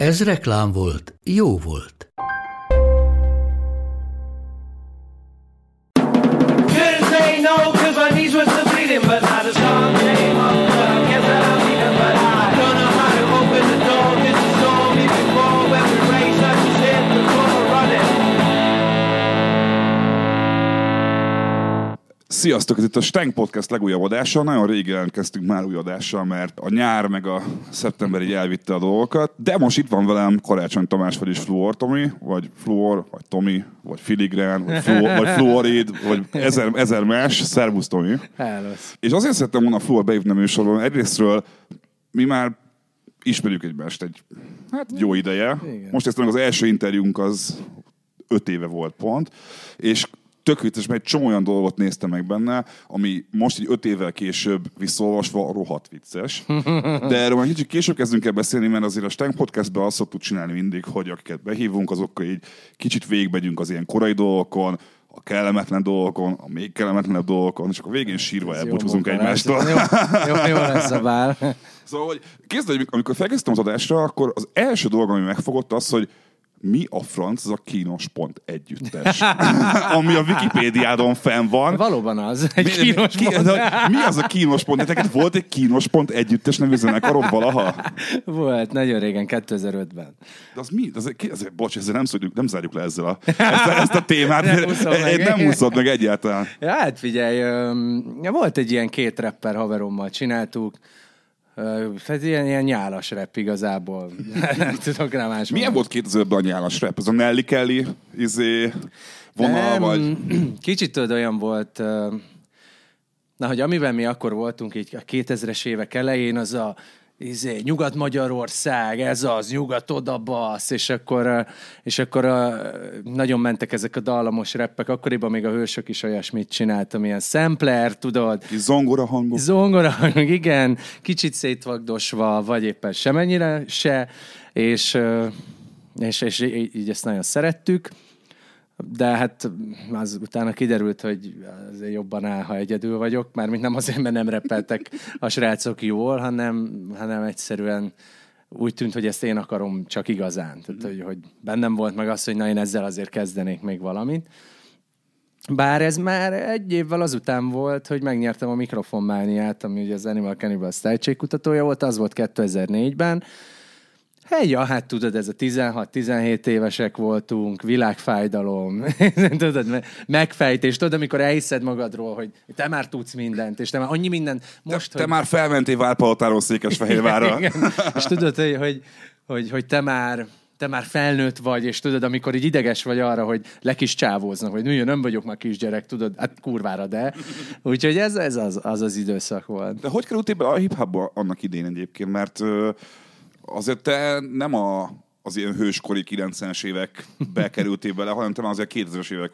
Ez reklám volt, jó volt. Couldn't say no, cause my knees were still bleeding, but now the song Sziasztok, ez itt a Stank Podcast legújabb adása. Nagyon régen jelentkeztünk már új adással, mert a nyár meg a szeptember így elvitte a dolgokat. De most itt van velem Karácsony Tamás, vagyis Fluor Tomi, vagy Fluor, vagy Tomi, vagy Filigrán, vagy, Fluor, vagy Fluorid, vagy ezer, ezer más. Szervusz Tomi. Hellosz. És azért szerettem volna Fluor beívni a műsorban, egyrésztről mi már ismerjük egymást egy hát, jó ideje. Igen. Most ezt az első interjúnk az öt éve volt pont, és tök vicces, mert egy csomó olyan dolgot néztem meg benne, ami most így öt évvel később visszaolvasva rohadt vicces. De erről már kicsit később kezdünk el beszélni, mert azért a Stank Podcastben azt szoktuk csinálni mindig, hogy akiket behívunk, azokkal így kicsit végigmegyünk az ilyen korai dolgokon, a kellemetlen dolgokon, a még kellemetlenebb dolgokon, és akkor végén sírva elbúcsúzunk egymástól. Jó, jó, jó lesz a bál. Szóval, hogy hogy amikor felkezdtem az adásra, akkor az első dolog, ami megfogott az, hogy mi a franc az a kínos pont együttes, ami a Wikipédiádon fenn van. Valóban az. Egy Mi- kínos ki, pont. de Mi az a kínos pont? Neked volt egy kínos pont együttes nevű zenekarod valaha? Volt, nagyon régen, 2005-ben. De az mi? Az, az, bocs, ezzel nem, szóljuk, nem zárjuk le ezzel a, ezt, a, ezt a témát. Nem úszom meg. nem úszod meg egyáltalán. Ja, hát figyelj, volt egy ilyen két rapper haverommal csináltuk, Ez ilyen, ilyen nyálas rap igazából. Nem tudok rá más Milyen volt 2005-ben a nyálas rap? Ez a Nelly Kelly izé, vonal, Nem, vagy... Kicsit tudod, olyan volt, na, hogy amiben mi akkor voltunk, így a 2000-es évek elején, az a izé, Nyugat-Magyarország, ez az, nyugat oda bassz, és akkor, és akkor ö, nagyon mentek ezek a dallamos reppek, akkoriban még a hősök is olyasmit csináltam, ilyen sampler, tudod, zongora hangok. Zongora, igen, kicsit szétvagdosva, vagy éppen semennyire se, és, és, és í- így ezt nagyon szerettük, de hát az utána kiderült, hogy azért jobban áll, ha egyedül vagyok, mármint nem azért, mert nem repeltek a srácok jól, hanem, hanem egyszerűen úgy tűnt, hogy ezt én akarom csak igazán. Tehát, hogy, hogy bennem volt meg az, hogy na én ezzel azért kezdenék még valamit. Bár ez már egy évvel azután volt, hogy megnyertem a mikrofonmániát, ami ugye az Animal Cannibal kutatója volt, az volt 2004-ben. Hey, ja, hát tudod, ez a 16-17 évesek voltunk, világfájdalom, tudod, me- megfejtés, tudod, amikor elhiszed magadról, hogy te már tudsz mindent, és te már annyi mindent most, Te hogy... már felmentél Válpalotáról Székesfehérvárra. Igen. És tudod, hogy, hogy, hogy, hogy te már te már felnőtt vagy, és tudod, amikor így ideges vagy arra, hogy le kis csávóznak, hogy nőjön, nem vagyok már kisgyerek, tudod, hát kurvára, de. Úgyhogy ez, ez az, az az időszak volt. De hogy kerültél be a hip-hopba annak idén egyébként? Mert azért te nem a, az ilyen hőskori 90-es évek bekerültél bele, hanem te már azért 2000-es évek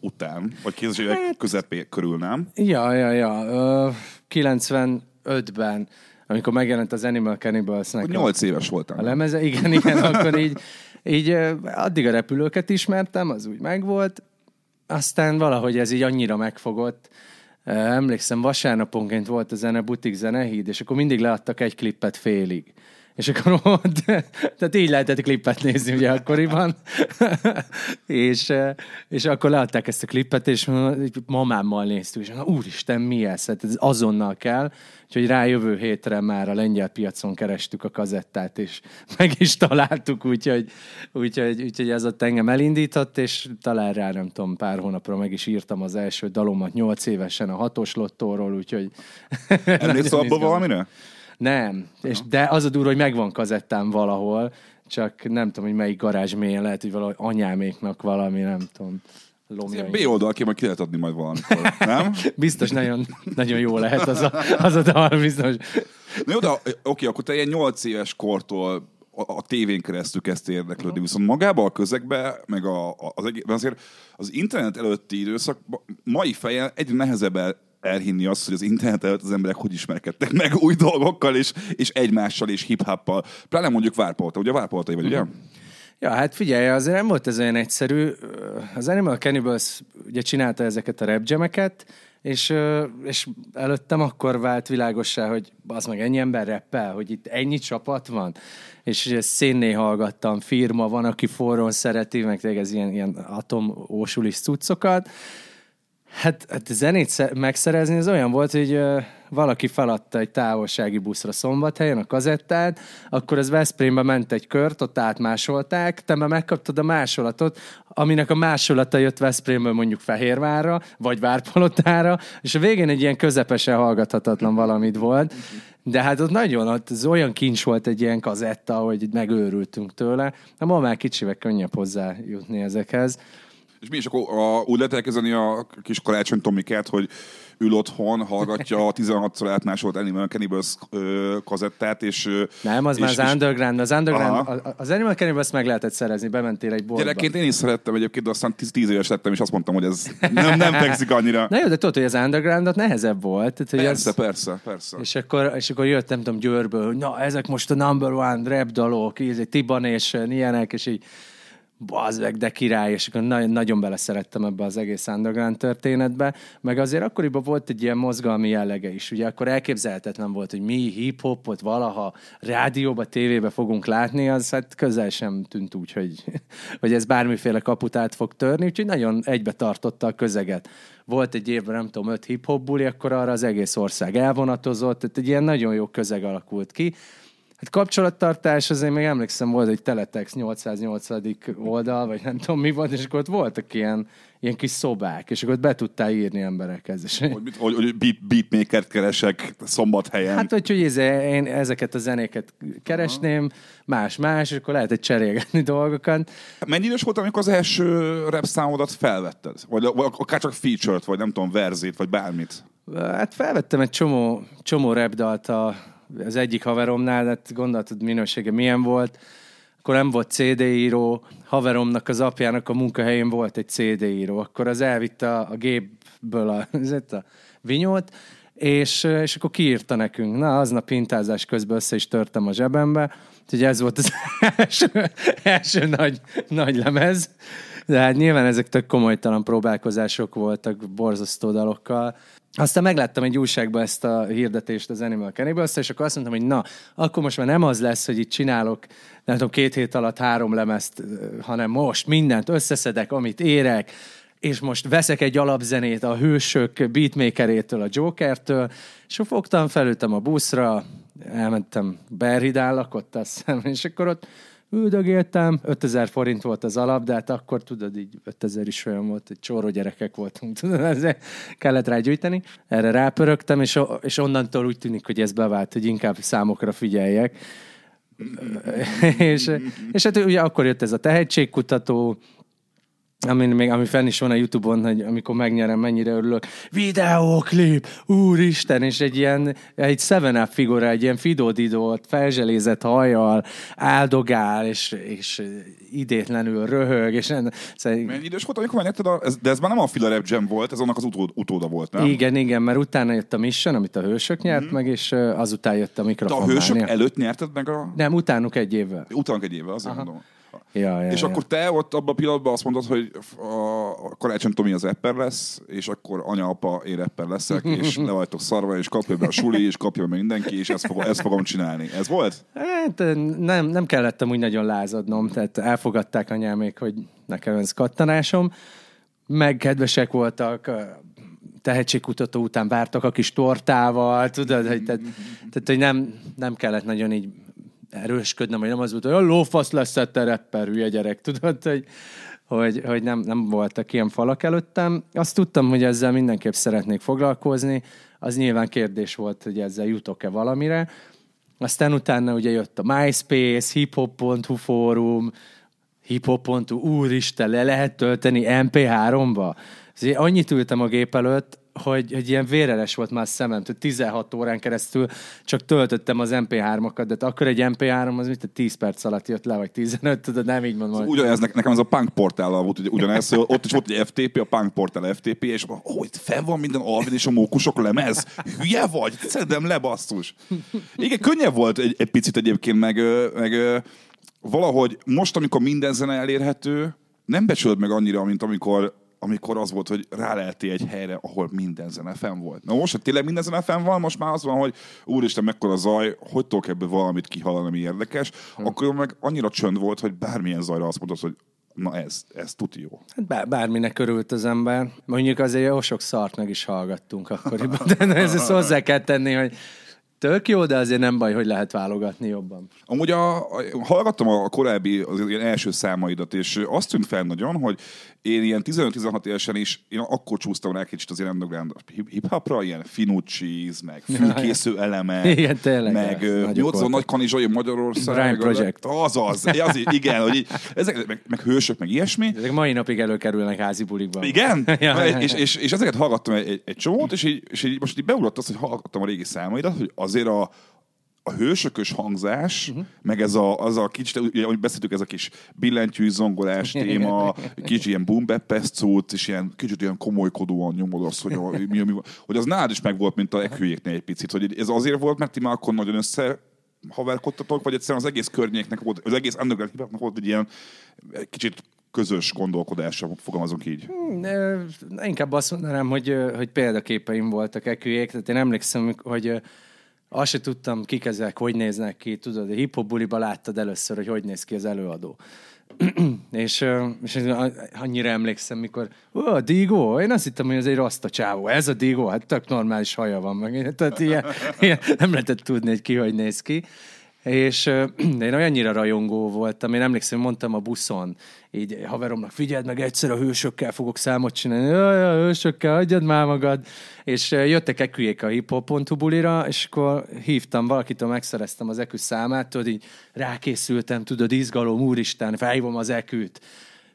után, vagy 2000-es évek Hát- közepé körül, nem? Ja, ja, ja. Ö, 95-ben, amikor megjelent az Animal Cannibals-nek a- 8 éves voltam. A lemeze, igen, igen, akkor így, így addig a repülőket ismertem, az úgy megvolt, aztán valahogy ez így annyira megfogott. Emlékszem, vasárnaponként volt a zene, butik zenehíd, és akkor mindig leadtak egy klippet félig. És akkor ott, tehát így lehetett klippet nézni ugye akkoriban. és, és akkor leadták ezt a klippet, és mamámmal néztük, és mondom, úristen, mi ez? Hát ez azonnal kell. Úgyhogy rá jövő hétre már a lengyel piacon kerestük a kazettát, és meg is találtuk, úgyhogy, úgyhogy, úgyhogy ez ott engem elindított, és talán rá nem tudom, pár hónapra meg is írtam az első dalomat nyolc évesen a hatos lottóról, úgyhogy... Emlékszel abba valamire? Nem, és, de az a durva, hogy megvan kazettám valahol, csak nem tudom, hogy melyik garázs mélyen, lehet, hogy valahogy anyáméknak valami, nem tudom, lomja. Ilyen B oldalként majd ki lehet adni majd valamikor, nem? Biztos nagyon, nagyon jó lehet az a, az a dal, biztos. Na jó, de oké, akkor te ilyen 8 éves kortól a, a tévén keresztül kezdte érdeklődni. Viszont magába a közegbe, meg a, az azért az internet előtti időszak mai fejen egyre nehezebb elhinni azt, hogy az internet előtt az emberek hogy ismerkedtek meg új dolgokkal, és, és egymással, és hip-hoppal. Pláne mondjuk Várpolta, ugye Várpoltai vagy, ugye? Ja, hát figyelj, azért nem volt ez olyan egyszerű. Az Animal Cannibals ugye csinálta ezeket a rap és, és előttem akkor vált világossá, hogy az meg ennyi ember reppel, hogy itt ennyi csapat van, és ugye szénné hallgattam, firma van, aki forrón szereti, meg tényleg ez ilyen, ilyen atom ósulis cuccokat, Hát, hát zenét sze- megszerezni az olyan volt, hogy valaki feladta egy távolsági buszra szombathelyen a kazettát, akkor az Veszprémbe ment egy kört, ott átmásolták, te már megkaptad a másolatot, aminek a másolata jött Veszprémből mondjuk Fehérvárra, vagy Várpalotára, és a végén egy ilyen közepesen hallgathatatlan valamit volt, de hát ott nagyon, ott az olyan kincs volt egy ilyen kazetta, hogy megőrültünk tőle. Na, ma már kicsivel könnyebb hozzájutni ezekhez. És mi is akkor a, úgy lehet elkezdeni a kis karácsony Tomikát, hogy ül otthon, hallgatja a 16-szor átmásolt Animal Cannibals ö, kazettát, és... ö, Nem, az és, már az underground. Az underground, Aha. az Animal Cannibals meg lehetett szerezni, bementél egy boltba. Gyerekként én is szerettem egyébként, de aztán 10, 10 éves lettem, és azt mondtam, hogy ez nem, nem fekszik annyira. Na jó, de tudod, hogy az undergroundot nehezebb volt. Tehát, hogy Persze, az, persze, persze. és, akkor, és akkor jött, nem tudom, Győrből, hogy na, ezek most a number one rap dalok, egy Tiban és ilyenek, és így bazd meg, de király, és akkor nagyon, nagyon beleszerettem ebbe az egész underground történetbe, meg azért akkoriban volt egy ilyen mozgalmi jellege is, ugye akkor elképzelhetetlen volt, hogy mi hip-hopot valaha rádióba, tévébe fogunk látni, az hát közel sem tűnt úgy, hogy, hogy ez bármiféle kaput át fog törni, úgyhogy nagyon egybe tartotta a közeget. Volt egy évben, nem tudom, öt hip-hop buli, akkor arra az egész ország elvonatozott, tehát egy ilyen nagyon jó közeg alakult ki. Hát kapcsolattartás, azért még emlékszem, volt egy Teletext 808. oldal, vagy nem tudom mi volt, és akkor ott voltak ilyen, ilyen kis szobák, és akkor ott be tudtál írni emberekhez. És, Hogy, mit- hogy, hogy beat, beatmakert keresek szombathelyen. hát, hogy, hogy ezzel- én ezeket a zenéket keresném, más-más, és akkor lehet egy cserélgetni dolgokat. Mennyi idős volt, amikor az első rap számodat felvetted? Vagy, vagy akár csak featured, vagy nem tudom, verzét, vagy bármit? Hát felvettem egy csomó, csomó repdalt a, az egyik haveromnál, hát gondoltad minősége milyen volt. Akkor nem volt CD író, haveromnak az apjának a munkahelyén volt egy CD író. Akkor az elvitte a, gépből a, a vinyót, és, és akkor kiírta nekünk. Na, aznap pintázás közben össze is törtem a zsebembe. Úgyhogy ez volt az első, első nagy, nagy lemez. De hát nyilván ezek tök komolytalan próbálkozások voltak, borzasztó dalokkal. Aztán megláttam egy újságban ezt a hirdetést az Animal cannibals és akkor azt mondtam, hogy na, akkor most már nem az lesz, hogy itt csinálok, nem tudom, két hét alatt három lemezt, hanem most mindent összeszedek, amit érek, és most veszek egy alapzenét a hősök beatmakerétől, a Jokertől, és akkor fogtam, felültem a buszra, elmentem Berhidán lakott, azt hiszem, és akkor ott üldögéltem, 5000 forint volt az alap, de hát akkor tudod, így 5000 is olyan volt, egy csóró gyerekek voltunk, tudod, ezért kellett rá gyűjteni. Erre rápörögtem, és, és onnantól úgy tűnik, hogy ez bevált, hogy inkább számokra figyeljek. és, és hát ugye akkor jött ez a tehetségkutató, ami, még, ami fenn is van a Youtube-on, hogy amikor megnyerem, mennyire örülök. Videóklip, úristen, és egy ilyen, egy Seven Up figura, egy ilyen Fido Dido, felzselézett hajjal, áldogál, és, és idétlenül röhög, és en- szóval, Mennyi idős volt, amikor megnyerted a... Ez, de ez már nem a Fila Rap Jam volt, ez annak az utód, utóda volt, nem? igen, igen, mert utána jött a Mission, amit a hősök nyert meg, és azután jött a De a mikrofon. hősök előtt nyerted meg a... Nem, utánuk egy évvel. Utána egy évvel, azért mondom. Ja, ja, És ja. akkor te ott abban a pillanatban azt mondod, hogy a Karácsony Tomi az rapper lesz, és akkor anya, apa, én rapper leszek, és le vagytok szarva, és kapja be a suli, és kapja be mindenki, és ezt fogom, ezt fogom csinálni. Ez volt? Hát nem, nem kellettem úgy nagyon lázadnom, tehát elfogadták anyámék, hogy nekem ez kattanásom, meg kedvesek voltak, tehetségkutató után vártak a kis tortával, tudod, hogy, tehát, tehát, hogy nem, nem kellett nagyon így erősködnem, hogy nem az volt, hogy a lófasz lesz te rapper, hülye gyerek, tudod, hogy, hogy, hogy nem, nem voltak ilyen falak előttem. Azt tudtam, hogy ezzel mindenképp szeretnék foglalkozni, az nyilván kérdés volt, hogy ezzel jutok-e valamire. Aztán utána ugye jött a MySpace, hiphop.hu fórum, hiphop.hu, úristen, le lehet tölteni MP3-ba. Azért annyit ültem a gép előtt, hogy, hogy ilyen véreles volt már a szemem, hogy 16 órán keresztül csak töltöttem az MP3-akat, de akkor egy MP3 az mit 10 perc alatt jött le, vagy 15, tudod, nem így mondom. hogy- Ugyanez, ne- nekem ez a punk portállal volt, ugyanez, ott is volt egy FTP, a punk portál FTP, és ó, oh, itt fel van minden Alvin és a mókusok lemez. Hülye vagy? Szerintem lebasszus. Igen, könnyebb volt egy, egy picit egyébként, meg, meg valahogy most, amikor minden zene elérhető, nem becsülöd meg annyira, mint amikor amikor az volt, hogy ráleltél egy helyre, ahol minden zene fenn volt. Na most, hogy tényleg minden zene fenn van, most már az van, hogy úristen, mekkora zaj, hogy tudok ebből valamit kihallani, ami érdekes, akkor meg annyira csönd volt, hogy bármilyen zajra azt mondod, hogy na ez, ez tuti jó. Hát bár, bárminek örült az ember. Mondjuk azért jó sok szart meg is hallgattunk akkoriban, de ez ezt hozzá kell tenni, hogy tök jó, de azért nem baj, hogy lehet válogatni jobban. Amúgy a, a, hallgattam a korábbi, az ilyen első számaidat, és azt tűnt fel nagyon, hogy én ilyen 15-16 évesen is, én akkor csúsztam rá kicsit az ilyen underground hip- hip-hopra, ilyen finucsis, meg fülkésző elemek, Igen, tényleg, meg az voltak. nagy kanizsai Magyarország. Brian Project. Azaz, az, igen, hogy így, ezek, meg, meg, hősök, meg ilyesmi. Ezek mai napig előkerülnek házi bulikban. Igen? Ja, és, és, és, ezeket hallgattam egy, egy, egy csomót, és így, és így most így beugrott az, hogy hallgattam a régi számaidat, hogy azért a, a hősökös hangzás, uh-huh. meg ez a, az a kicsit, ugye, ahogy beszéltük, ez a kis billentyű zongolás téma, kicsit ilyen boom cucc, és ilyen kicsit ilyen komolykodóan nyomod azt, hogy, a, mi, mi, hogy az nálad is megvolt, mint a ekülyéknél egy picit, hogy ez azért volt, mert ti már akkor nagyon össze haverkodtatok, vagy egyszerűen az egész környéknek volt, az egész underground hip-hopnak volt egy ilyen egy kicsit közös gondolkodása, fogalmazunk így. Ö, Inkább azt mondanám, hogy, hogy példaképeim voltak ekülyék. Tehát én emlékszem, hogy azt se tudtam, kik ezek, hogy néznek ki. Tudod, a hip-hop buliba láttad először, hogy hogy néz ki az előadó. és, és annyira emlékszem, mikor, ó, a Digo, én azt hittem, hogy ez egy rasta csávó. Ez a Digo, hát tök normális haja van meg. Tehát ilyen, ilyen, nem lehetett tudni, hogy ki hogy néz ki. És de én olyannyira rajongó voltam, én emlékszem, mondtam a buszon, így haveromnak, figyeld meg, egyszer a hősökkel fogok számot csinálni, jaj, a hősökkel, adjad már magad. És ö, jöttek eküjék a hiphop.hu bulira, és akkor hívtam valakitől, megszereztem az ekü számát, tudod, így rákészültem, tudod, izgalom, úristen, felhívom az eküt.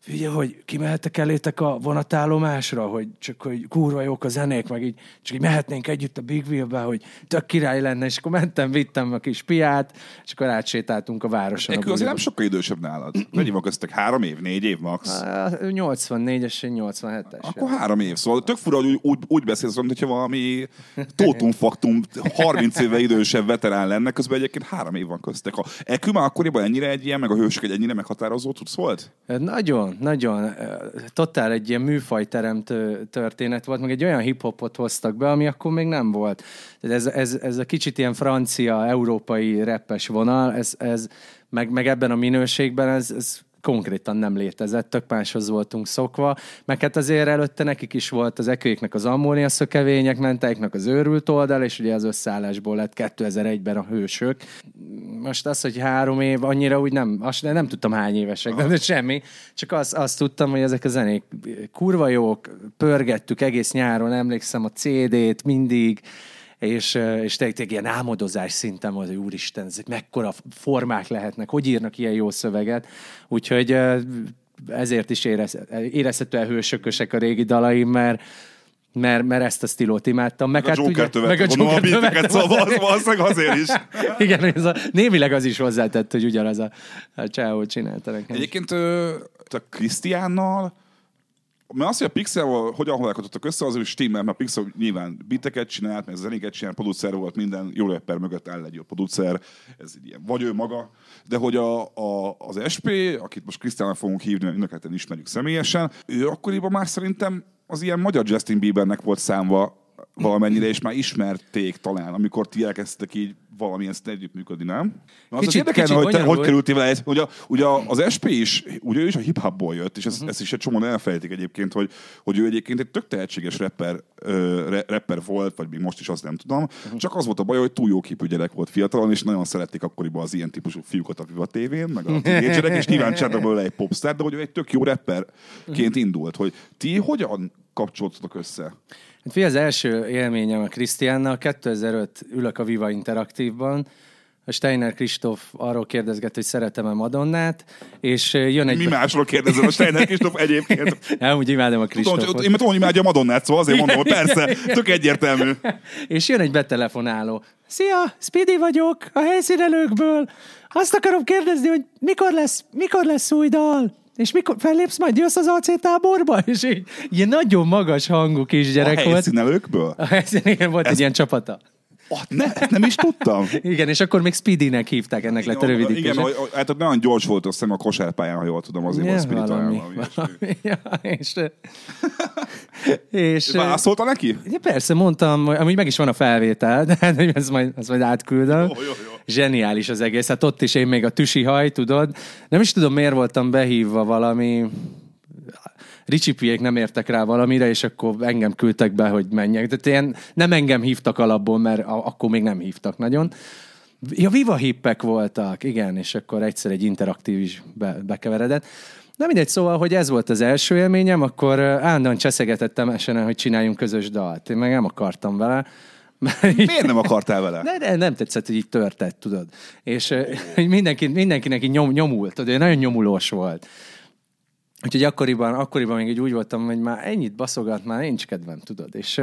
Figyelj, hogy kimehettek elétek a vonatállomásra, hogy csak hogy kurva jók a zenék, meg így, csak így mehetnénk együtt a Big Wheel-be, hogy tök király lenne, és akkor mentem, vittem a kis piát, és akkor átsétáltunk a városon. Ekkor azért nem sokkal idősebb nálad. Mennyi van köztek? Három év, négy év max? Á, ő 84-es, én 87-es. Akkor három év. Szóval tök fura, hogy úgy, úgy, beszélsz, mint hogyha valami tótumfaktum 30 éve idősebb veterán lenne, közben egyébként három év van köztek. A Ekü már akkoriban ennyire egy ilyen, meg a hősök egy ennyire meghatározó tudsz volt? Nagyon, nagyon. ö, Totál egy ilyen műfajteremtő történet volt, meg egy olyan hip-hopot hoztak be, ami akkor még nem volt. Ez, ez, ez a kicsit ilyen francia, európai reppes vonal, ez, ez meg, meg ebben a minőségben ez, ez konkrétan nem létezett, tök máshoz voltunk szokva, meg hát azért előtte nekik is volt az ekőiknek az ammónia szökevények, menteiknek az őrült oldal, és ugye az összeállásból lett 2001-ben a hősök. Most az, hogy három év, annyira úgy nem, azt nem tudtam hány évesek, de semmi, csak azt, azt tudtam, hogy ezek a zenék kurva jók, pörgettük egész nyáron, emlékszem a CD-t mindig, és, ö, és tényleg, ilyen álmodozás szinten volt, hogy úristen, ezek mekkora formák lehetnek, hogy írnak ilyen jó szöveget. Úgyhogy ö, ezért is érez, érezhetően hősökösek a régi dalaim, mert mert, mert ezt a stílót imádtam. Meg, Meg a Joker hát meg a a Joker beateket, tövet- szóval az- valószínűleg azért is. Igen, ez a, némileg az is hozzátett, hogy ugyanaz a, a csávó csinálta nekem. Egyébként ö, te Krisztiánnal, mert azt, hogy a Pixel hogyan halálkodottak össze, az is stimmel, mert a Pixel nyilván biteket csinált, meg zenéket csinált, producer volt, minden jó rapper mögött áll egy jó producer, ez egy ilyen, vagy ő maga, de hogy a, a, az SP, akit most Krisztiánnal fogunk hívni, mert ismerjük személyesen, ő akkoriban már szerintem az ilyen magyar Justin Biebernek volt számva valamennyire, és már ismerték talán, amikor ti elkezdtek így valamilyen együttműködni, nem? Az Kicsit- kicsit, érdekelne, hogy te hogy kerültél vele. Ugye, ugye az SP is, ugye ő is a hip-hopból jött, és ezt, uh-huh. ezt is egy csomóan elfelejtik egyébként, hogy, hogy ő egyébként egy tök tehetséges rapper, ö, rapper volt, vagy még most is azt nem tudom, uh-huh. csak az volt a baj, hogy túl jó képű gyerek volt fiatalon, és nagyon szerették akkoriban az ilyen típusú fiúkat a Viva tévén, meg a teenagerek, és nyilván csináltak belőle egy popstar, de hogy ő egy tök jó rapperként indult, hogy ti hogyan kapcsolódtatok össze? Hát figyelj, az első élményem a Krisztiánnal, 2005 ülök a Viva Interaktívban, a Steiner Kristóf arról kérdezget, hogy szeretem-e Madonnát, és jön egy... Mi másról kérdezem a Steiner Kristóf egyébként? Amúgy imádom a Tudom, Kristófot. én tudom, hogy imádja a Madonnát, szóval azért mondom, hogy persze, tök egyértelmű. És jön egy betelefonáló. Szia, Speedy vagyok, a helyszínelőkből. Azt akarom kérdezni, hogy mikor lesz, mikor lesz új dal? És mikor fellépsz majd, jössz az AC táborba? És így, ilyen nagyon magas hangú kisgyerek A volt. helyszínelőkből? A helyszín, igen, volt egy ilyen csapata. Oh, ne, nem is tudtam. Igen, és akkor még Speedy-nek hívták, ennek lett a rövidítése. Igen, hogy- hát ott nagyon gyors volt azt hiszem a kosárpályán, ha jól tudom, azért volt Spirit valami, valami. ilyesmi. valami. Ja, és, és, Válaszolta neki? Ja, persze, mondtam, amúgy meg is van a felvétel, de hát, hogy ezt majd, ezt majd átküldöm. Jó, jó, jó. Zseniális az egész. Hát ott is én még a tüsi haj, tudod. Nem is tudom, miért voltam behívva valami... Ricsipiék nem értek rá valamire, és akkor engem küldtek be, hogy menjek. Tehát ilyen, nem engem hívtak alapból, mert a- akkor még nem hívtak nagyon. Ja, Viva hippek voltak, igen, és akkor egyszer egy interaktív is be, bekeveredett. Na mindegy, szóval, hogy ez volt az első élményem, akkor ö, állandóan cseszegetettem esenen, hogy csináljunk közös dalt. Én meg nem akartam vele. Mert Miért nem akartál vele? ne, de nem tetszett, hogy így törtett, tudod. És hogy mindenki, mindenkinek így nyom, nyomult, tudod, nagyon nyomulós volt. Úgyhogy akkoriban, akkoriban még így úgy voltam, hogy már ennyit baszogat, már nincs kedvem, tudod. És,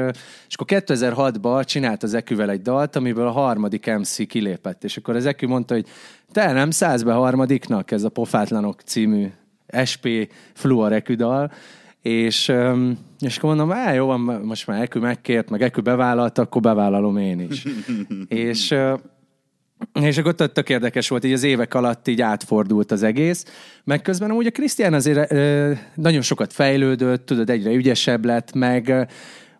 és akkor 2006-ban csinált az Eküvel egy dalt, amiből a harmadik MC kilépett. És akkor az Ekü mondta, hogy te nem szállsz be harmadiknak, ez a Pofátlanok című SP Fluor Ekü dal. És, és akkor mondom, á, jó van, most már Ekü megkért, meg Ekü bevállalta, akkor bevállalom én is. és és akkor tök, tök érdekes volt, így az évek alatt így átfordult az egész. Meg közben amúgy a Krisztián azért ö, nagyon sokat fejlődött, tudod, egyre ügyesebb lett, meg,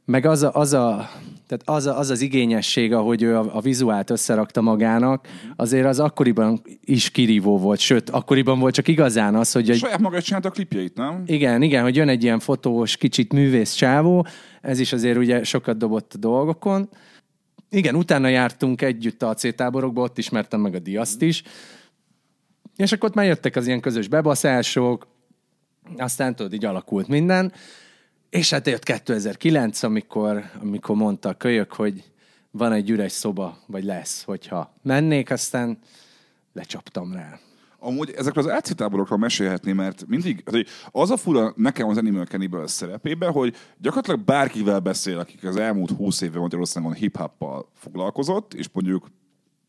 meg az, a, az, a, tehát az, a, az az igényesség, ahogy ő a, a vizuált összerakta magának, azért az akkoriban is kirívó volt, sőt, akkoriban volt csak igazán az, hogy... egy- Saját maga csinálta a klipjeit, nem? igen, igen, hogy jön egy ilyen fotós, kicsit művész csávó, ez is azért ugye sokat dobott a dolgokon. Igen, utána jártunk együtt a AC táborokba, ott ismertem meg a Diaszt is, és akkor ott már jöttek az ilyen közös bebaszások, aztán tudod, így alakult minden, és hát jött 2009, amikor, amikor mondta a kölyök, hogy van egy üres szoba, vagy lesz, hogyha mennék, aztán lecsaptam rá. Amúgy ezekről az AC táborokról mesélhetni, mert mindig, az a fura nekem az Animal Cannibal szerepében, hogy gyakorlatilag bárkivel beszél, akik az elmúlt 20 évben Magyarországon hip-hoppal foglalkozott, és mondjuk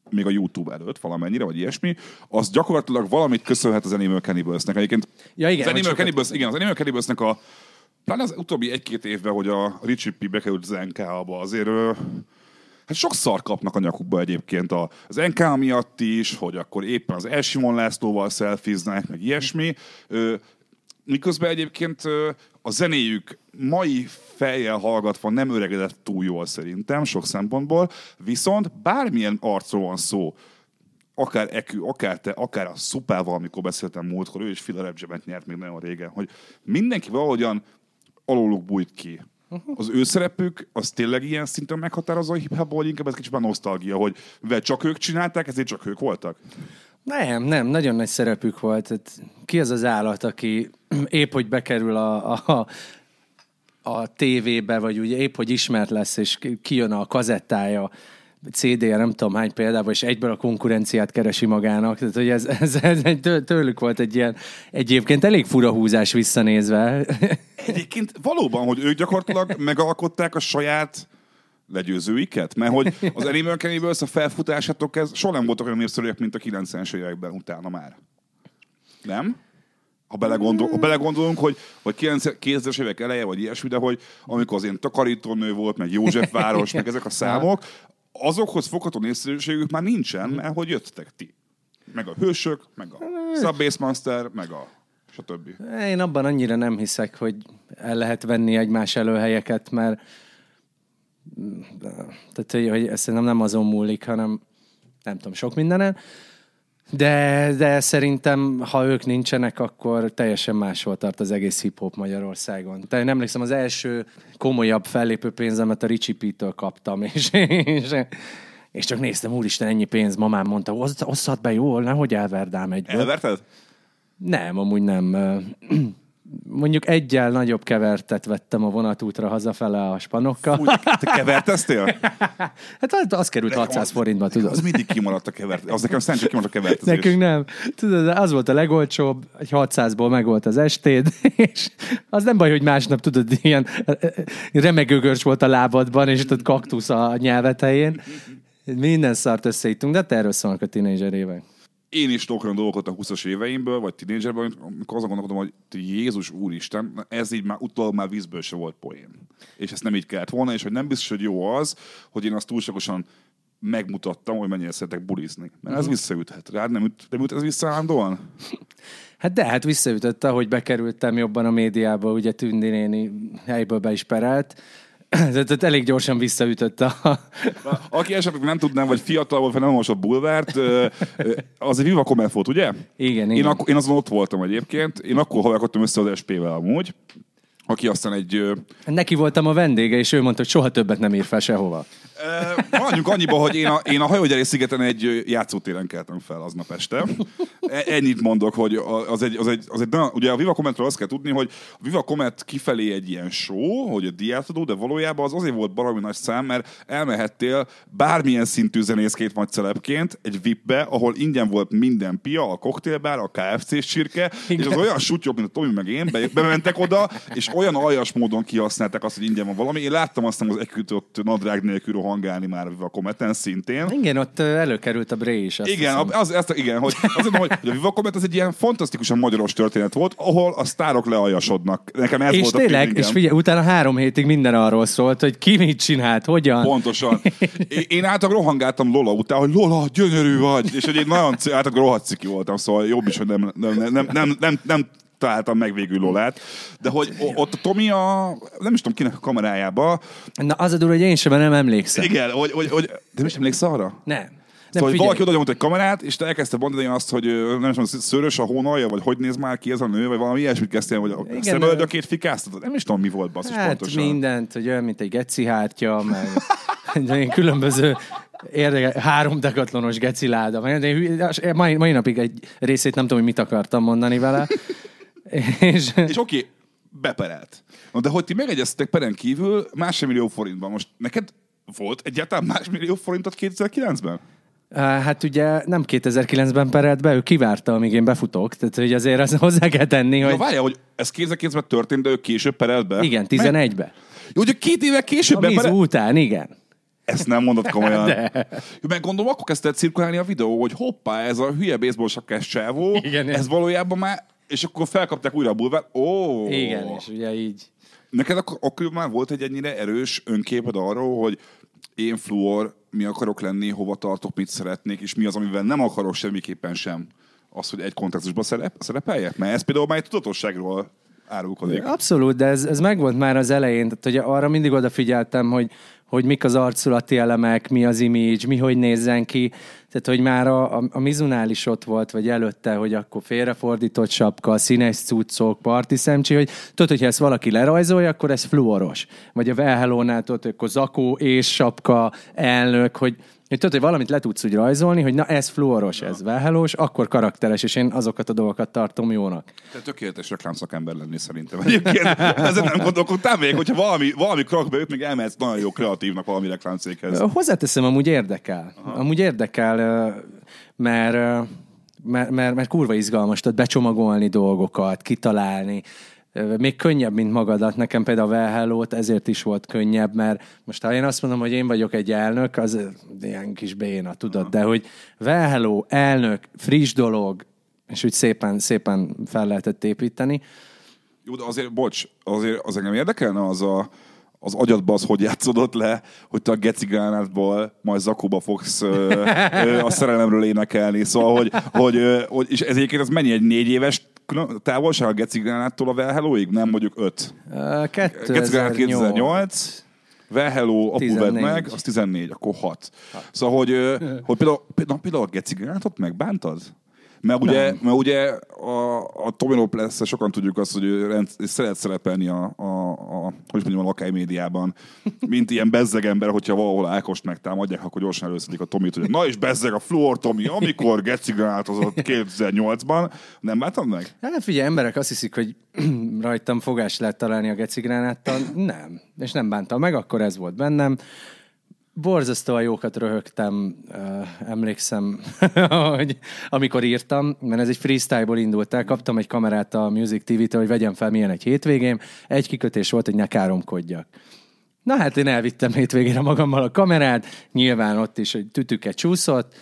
még a YouTube előtt valamennyire, vagy ilyesmi, az gyakorlatilag valamit köszönhet az Animal Cannibals-nek. Egyébként Ja, igen, az Animal Cannibals, igen, az Animal Cannibals-nek a pláne az utóbbi egy-két évben, hogy a Richie P bekerült az NK-ba, azért Hát sok szar kapnak a nyakukba egyébként az NK miatt is, hogy akkor éppen az El Simon Lászlóval szelfiznek, meg ilyesmi. Miközben egyébként a zenéjük mai fejjel hallgatva nem öregedett túl jól szerintem, sok szempontból, viszont bármilyen arcról van szó, akár Ekü, akár te, akár a Szupával, amikor beszéltem múltkor, ő is Fila nyert még nagyon régen, hogy mindenki valahogyan alóluk bújt ki. Az ő szerepük, az tényleg ilyen szinten meghatározó a hip vagy inkább ez kicsit már nosztalgia, hogy mivel csak ők csinálták, ezért csak ők voltak? Nem, nem, nagyon nagy szerepük volt. Tehát ki az az állat, aki épp, hogy bekerül a, a, a tévébe, vagy ugye épp, hogy ismert lesz, és ki- kijön a kazettája, CD-je, nem tudom hány példával, és egyből a konkurenciát keresi magának. Tehát, hogy ez, ez, ez tőlük volt egy ilyen egyébként elég fura húzás visszanézve. Egyébként valóban, hogy ők gyakorlatilag megalkották a saját legyőzőiket? Mert hogy az Animal Cannibals a felfutásától kezd, soha nem voltak olyan népszerűek, mint a 90-es években utána már. Nem? Ha, belegondol, ha belegondolunk, hogy, hogy 2000-es évek eleje, vagy ilyesmi, de hogy amikor az ilyen takarítónő volt, meg Józsefváros, meg ezek a számok, azokhoz fogható népszerűségük már nincsen, mert hogy jöttek ti. Meg a hősök, meg a Subbase Master, meg a stb. Én abban annyira nem hiszek, hogy el lehet venni egymás előhelyeket, mert tehát, hogy, hogy ez szerintem nem azon múlik, hanem nem tudom, sok mindenen. De, de szerintem, ha ők nincsenek, akkor teljesen máshol tart az egész hip-hop Magyarországon. Tehát én emlékszem, az első komolyabb fellépő pénzemet a Richie P-től kaptam, és, és, és csak néztem, úristen, ennyi pénz, mamám mondta, "Osz- osszad be jól, nehogy elverdám egyből. Elverted? Nem, amúgy nem. Mondjuk egyel nagyobb kevertet vettem a vonatútra hazafele a spanokkal. Úgy, te keverteztél? hát az, az került 600 forintba, tudod. Az mindig kimaradt a kevert. Az nekem szerencsére kimaradt a kevertezés. Nekünk nem. Tudod, az volt a legolcsóbb, egy 600-ból meg volt az estéd, és az nem baj, hogy másnap, tudod, ilyen eh, eh, remegőgörcs volt a lábadban, és tudod, kaktusz a nyelvet helyén. Minden szart összeittunk, de hát erről szólnak a tínézser évek. Én is dolgokat a 20-as éveimből, vagy tínédzserben, amikor azon gondolkodom, hogy Jézus úristen, ez így már utólag már vízből se volt poén. És ezt nem így kellett volna, és hogy nem biztos, hogy jó az, hogy én azt túlságosan megmutattam, hogy mennyire szeretek bulizni. Mert ez visszaüthet. Rád nem üt, nem üt ez vissza állandóan? Hát de, hát visszaütötte, hogy bekerültem jobban a médiába, ugye Tündi néni helyből be is perelt. Tehát elég gyorsan visszaütötte a... Aki esetleg nem tudnám, vagy fiatal volt, vagy nem olvasott bulvárt, az egy Viva Cometh volt, ugye? Igen, Én, igen. akkor, én azon ott voltam egyébként. Én akkor haverkodtam össze az SP-vel amúgy, aki aztán egy... Neki voltam a vendége, és ő mondta, hogy soha többet nem ír fel sehova. Maradjunk annyiba, hogy én a, én a hajógyári szigeten egy játszótéren keltem fel aznap este. E- Ennyit mondok, hogy az egy, az egy, az egy ugye a Viva Cometről azt kell tudni, hogy a Viva Comet kifelé egy ilyen show, hogy a diátadó, de valójában az azért volt baromi nagy szám, mert elmehettél bármilyen szintű zenészként vagy celebként egy VIP-be, ahol ingyen volt minden pia, a koktélbár, a KFC-s csirke, és az olyan sutyok, mint a Tomi meg én, be- bementek oda, és olyan aljas módon kihasználták azt, hogy ingyen van valami. Én láttam aztán az ekütött nadrág nélkül rohangálni már a Viva Cometen szintén. Igen, ott előkerült a Bré is. Azt Igen, hiszem. a- az, ezt, igen, hogy, azt mondom, hogy, a Viva Comet az egy ilyen fantasztikusan magyaros történet volt, ahol a sztárok lealjasodnak. Nekem ez és volt a tényleg, feelingem. és figyelj, utána három hétig minden arról szólt, hogy ki mit csinált, hogyan. Pontosan. Én- általában rohangáltam Lola után, hogy Lola, gyönyörű vagy, és hogy én nagyon általában rohadt ciki voltam, szóval jobb is, hogy nem, nem, nem, nem, nem, nem, nem találtam meg végül Lolát, de hogy ott a Tomi a, nem is tudom kinek a kamerájába, Na az a durva, hogy én sem nem emlékszem. igen, hogy, hogy, hogy de most emlékszel arra? Nem. Nem, Szóval, hogy valaki oda nyomott egy kamerát, és te elkezdte mondani azt, hogy nem tudom, szörös a hónalja, vagy hogy néz már ki ez a nő, vagy valami ilyesmit kezdtél, hogy a szemöldökét fikáztatod. Nem is tudom, mi volt basszus Hát pontosan. mindent, hogy olyan, mint egy geci hártya, meg de ilyen különböző érdeke, három dekatlonos geci láda. Meg Én hülye- mai, mai napig egy részét nem tudom, hogy mit akartam mondani vele. És, És oké, okay, beperelt. Na, de hogy ti megegyeztetek peren kívül másfél millió forintban. Most neked volt egyáltalán más millió forintot 2009-ben? Á, Hát ugye nem 2009-ben perelt be, ő kivárta, amíg én befutok, tehát hogy azért azt hozzá kell tenni, hogy várjál, hogy ez 2009-ben történt, de ő később perelt be? igen, Meg- 11-be. Jó, ugye két éve később A Mizu beperelt? után, igen. Ezt nem mondod komolyan. De. Jó, meg gondolom, akkor kezdett cirkulálni a videó, hogy hoppá, ez a hülye baseball sakkás csávó, Igen, ez valójában már, és akkor felkapták újra a bulvár. Ó, Igen, és ugye így. Neked akkor, akkor már volt egy ennyire erős önképed arról, hogy én fluor, mi akarok lenni, hova tartok, mit szeretnék, és mi az, amivel nem akarok semmiképpen sem az, hogy egy kontextusban szerep, szerepeljek? Mert ez például már egy tudatosságról árulkodik. Abszolút, de ez, ez megvolt már az elején, tehát hogy arra mindig odafigyeltem, hogy, hogy mik az arculati elemek, mi az image, mi hogy nézzen ki. Tehát, hogy már a, a, a Mizunál is ott volt, vagy előtte, hogy akkor félrefordított sapka, színes cuccok, parti szemcsi, hogy tudod, hogyha ezt valaki lerajzolja, akkor ez fluoros. Vagy a Velhelónál tudod, akkor zakó és sapka, elnök, hogy hogy tudod, hogy valamit le tudsz úgy rajzolni, hogy na ez fluoros, ez velhelós, akkor karakteres, és én azokat a dolgokat tartom jónak. Te tökéletes reklámszakember lenni szerintem. Egyébként ezen nem gondolkodtál még, hogyha valami, valami krakbe jött, még elmehetsz nagyon jó kreatívnak valami reklámcéghez. Hozzáteszem, amúgy érdekel. Aha. Amúgy érdekel, mert, mert, mert, mert kurva izgalmas, tehát becsomagolni dolgokat, kitalálni. Még könnyebb, mint magadat. Nekem például a Well ezért is volt könnyebb, mert most ha én azt mondom, hogy én vagyok egy elnök, az ilyen kis béna, tudod, de hogy Well Hello, elnök, friss dolog, és úgy szépen, szépen fel lehetett építeni. Jó, de azért, bocs, azért az engem érdekelne az a, az agyadba az hogy játszódott le, hogy te a Geci Gránátból majd Zakóba fogsz ö, ö, a szerelemről énekelni. Szóval, hogy, hogy, ö, hogy és ez egyébként ez mennyi egy négy éves külön- távolság a Geci Gránáttól a Well Hello-ig? Nem mondjuk öt. Ö, Geci Gránát 2008, Well Hello, apu vedd 14. meg, az 14, akkor 6. Szóval, hogy, hogy például, például, például a Geci Gránátot megbántad? Mert ugye, mert ugye a, a Tomino lesz sokan tudjuk azt, hogy ő rend, szeret szerepelni a, a, a, hogy mondjam, a lakály médiában, mint ilyen bezzeg ember, hogyha valahol Ákost megtámadják, akkor gyorsan előszedik a Tomit, hogy na és bezzeg a Fluor Tomi, amikor Geci gránátozott 2008-ban, nem bántad meg? Hát figyelj, emberek azt hiszik, hogy rajtam fogást lehet találni a gecigránáttal. Nem. És nem bántam meg, akkor ez volt bennem. Borzasztóan jókat röhögtem, emlékszem, hogy amikor írtam, mert ez egy freestyle-ból indult el, kaptam egy kamerát a Music TV-től, hogy vegyem fel milyen egy hétvégém, egy kikötés volt, hogy ne káromkodjak. Na hát én elvittem hétvégére magammal a kamerát, nyilván ott is, hogy tütüket csúszott,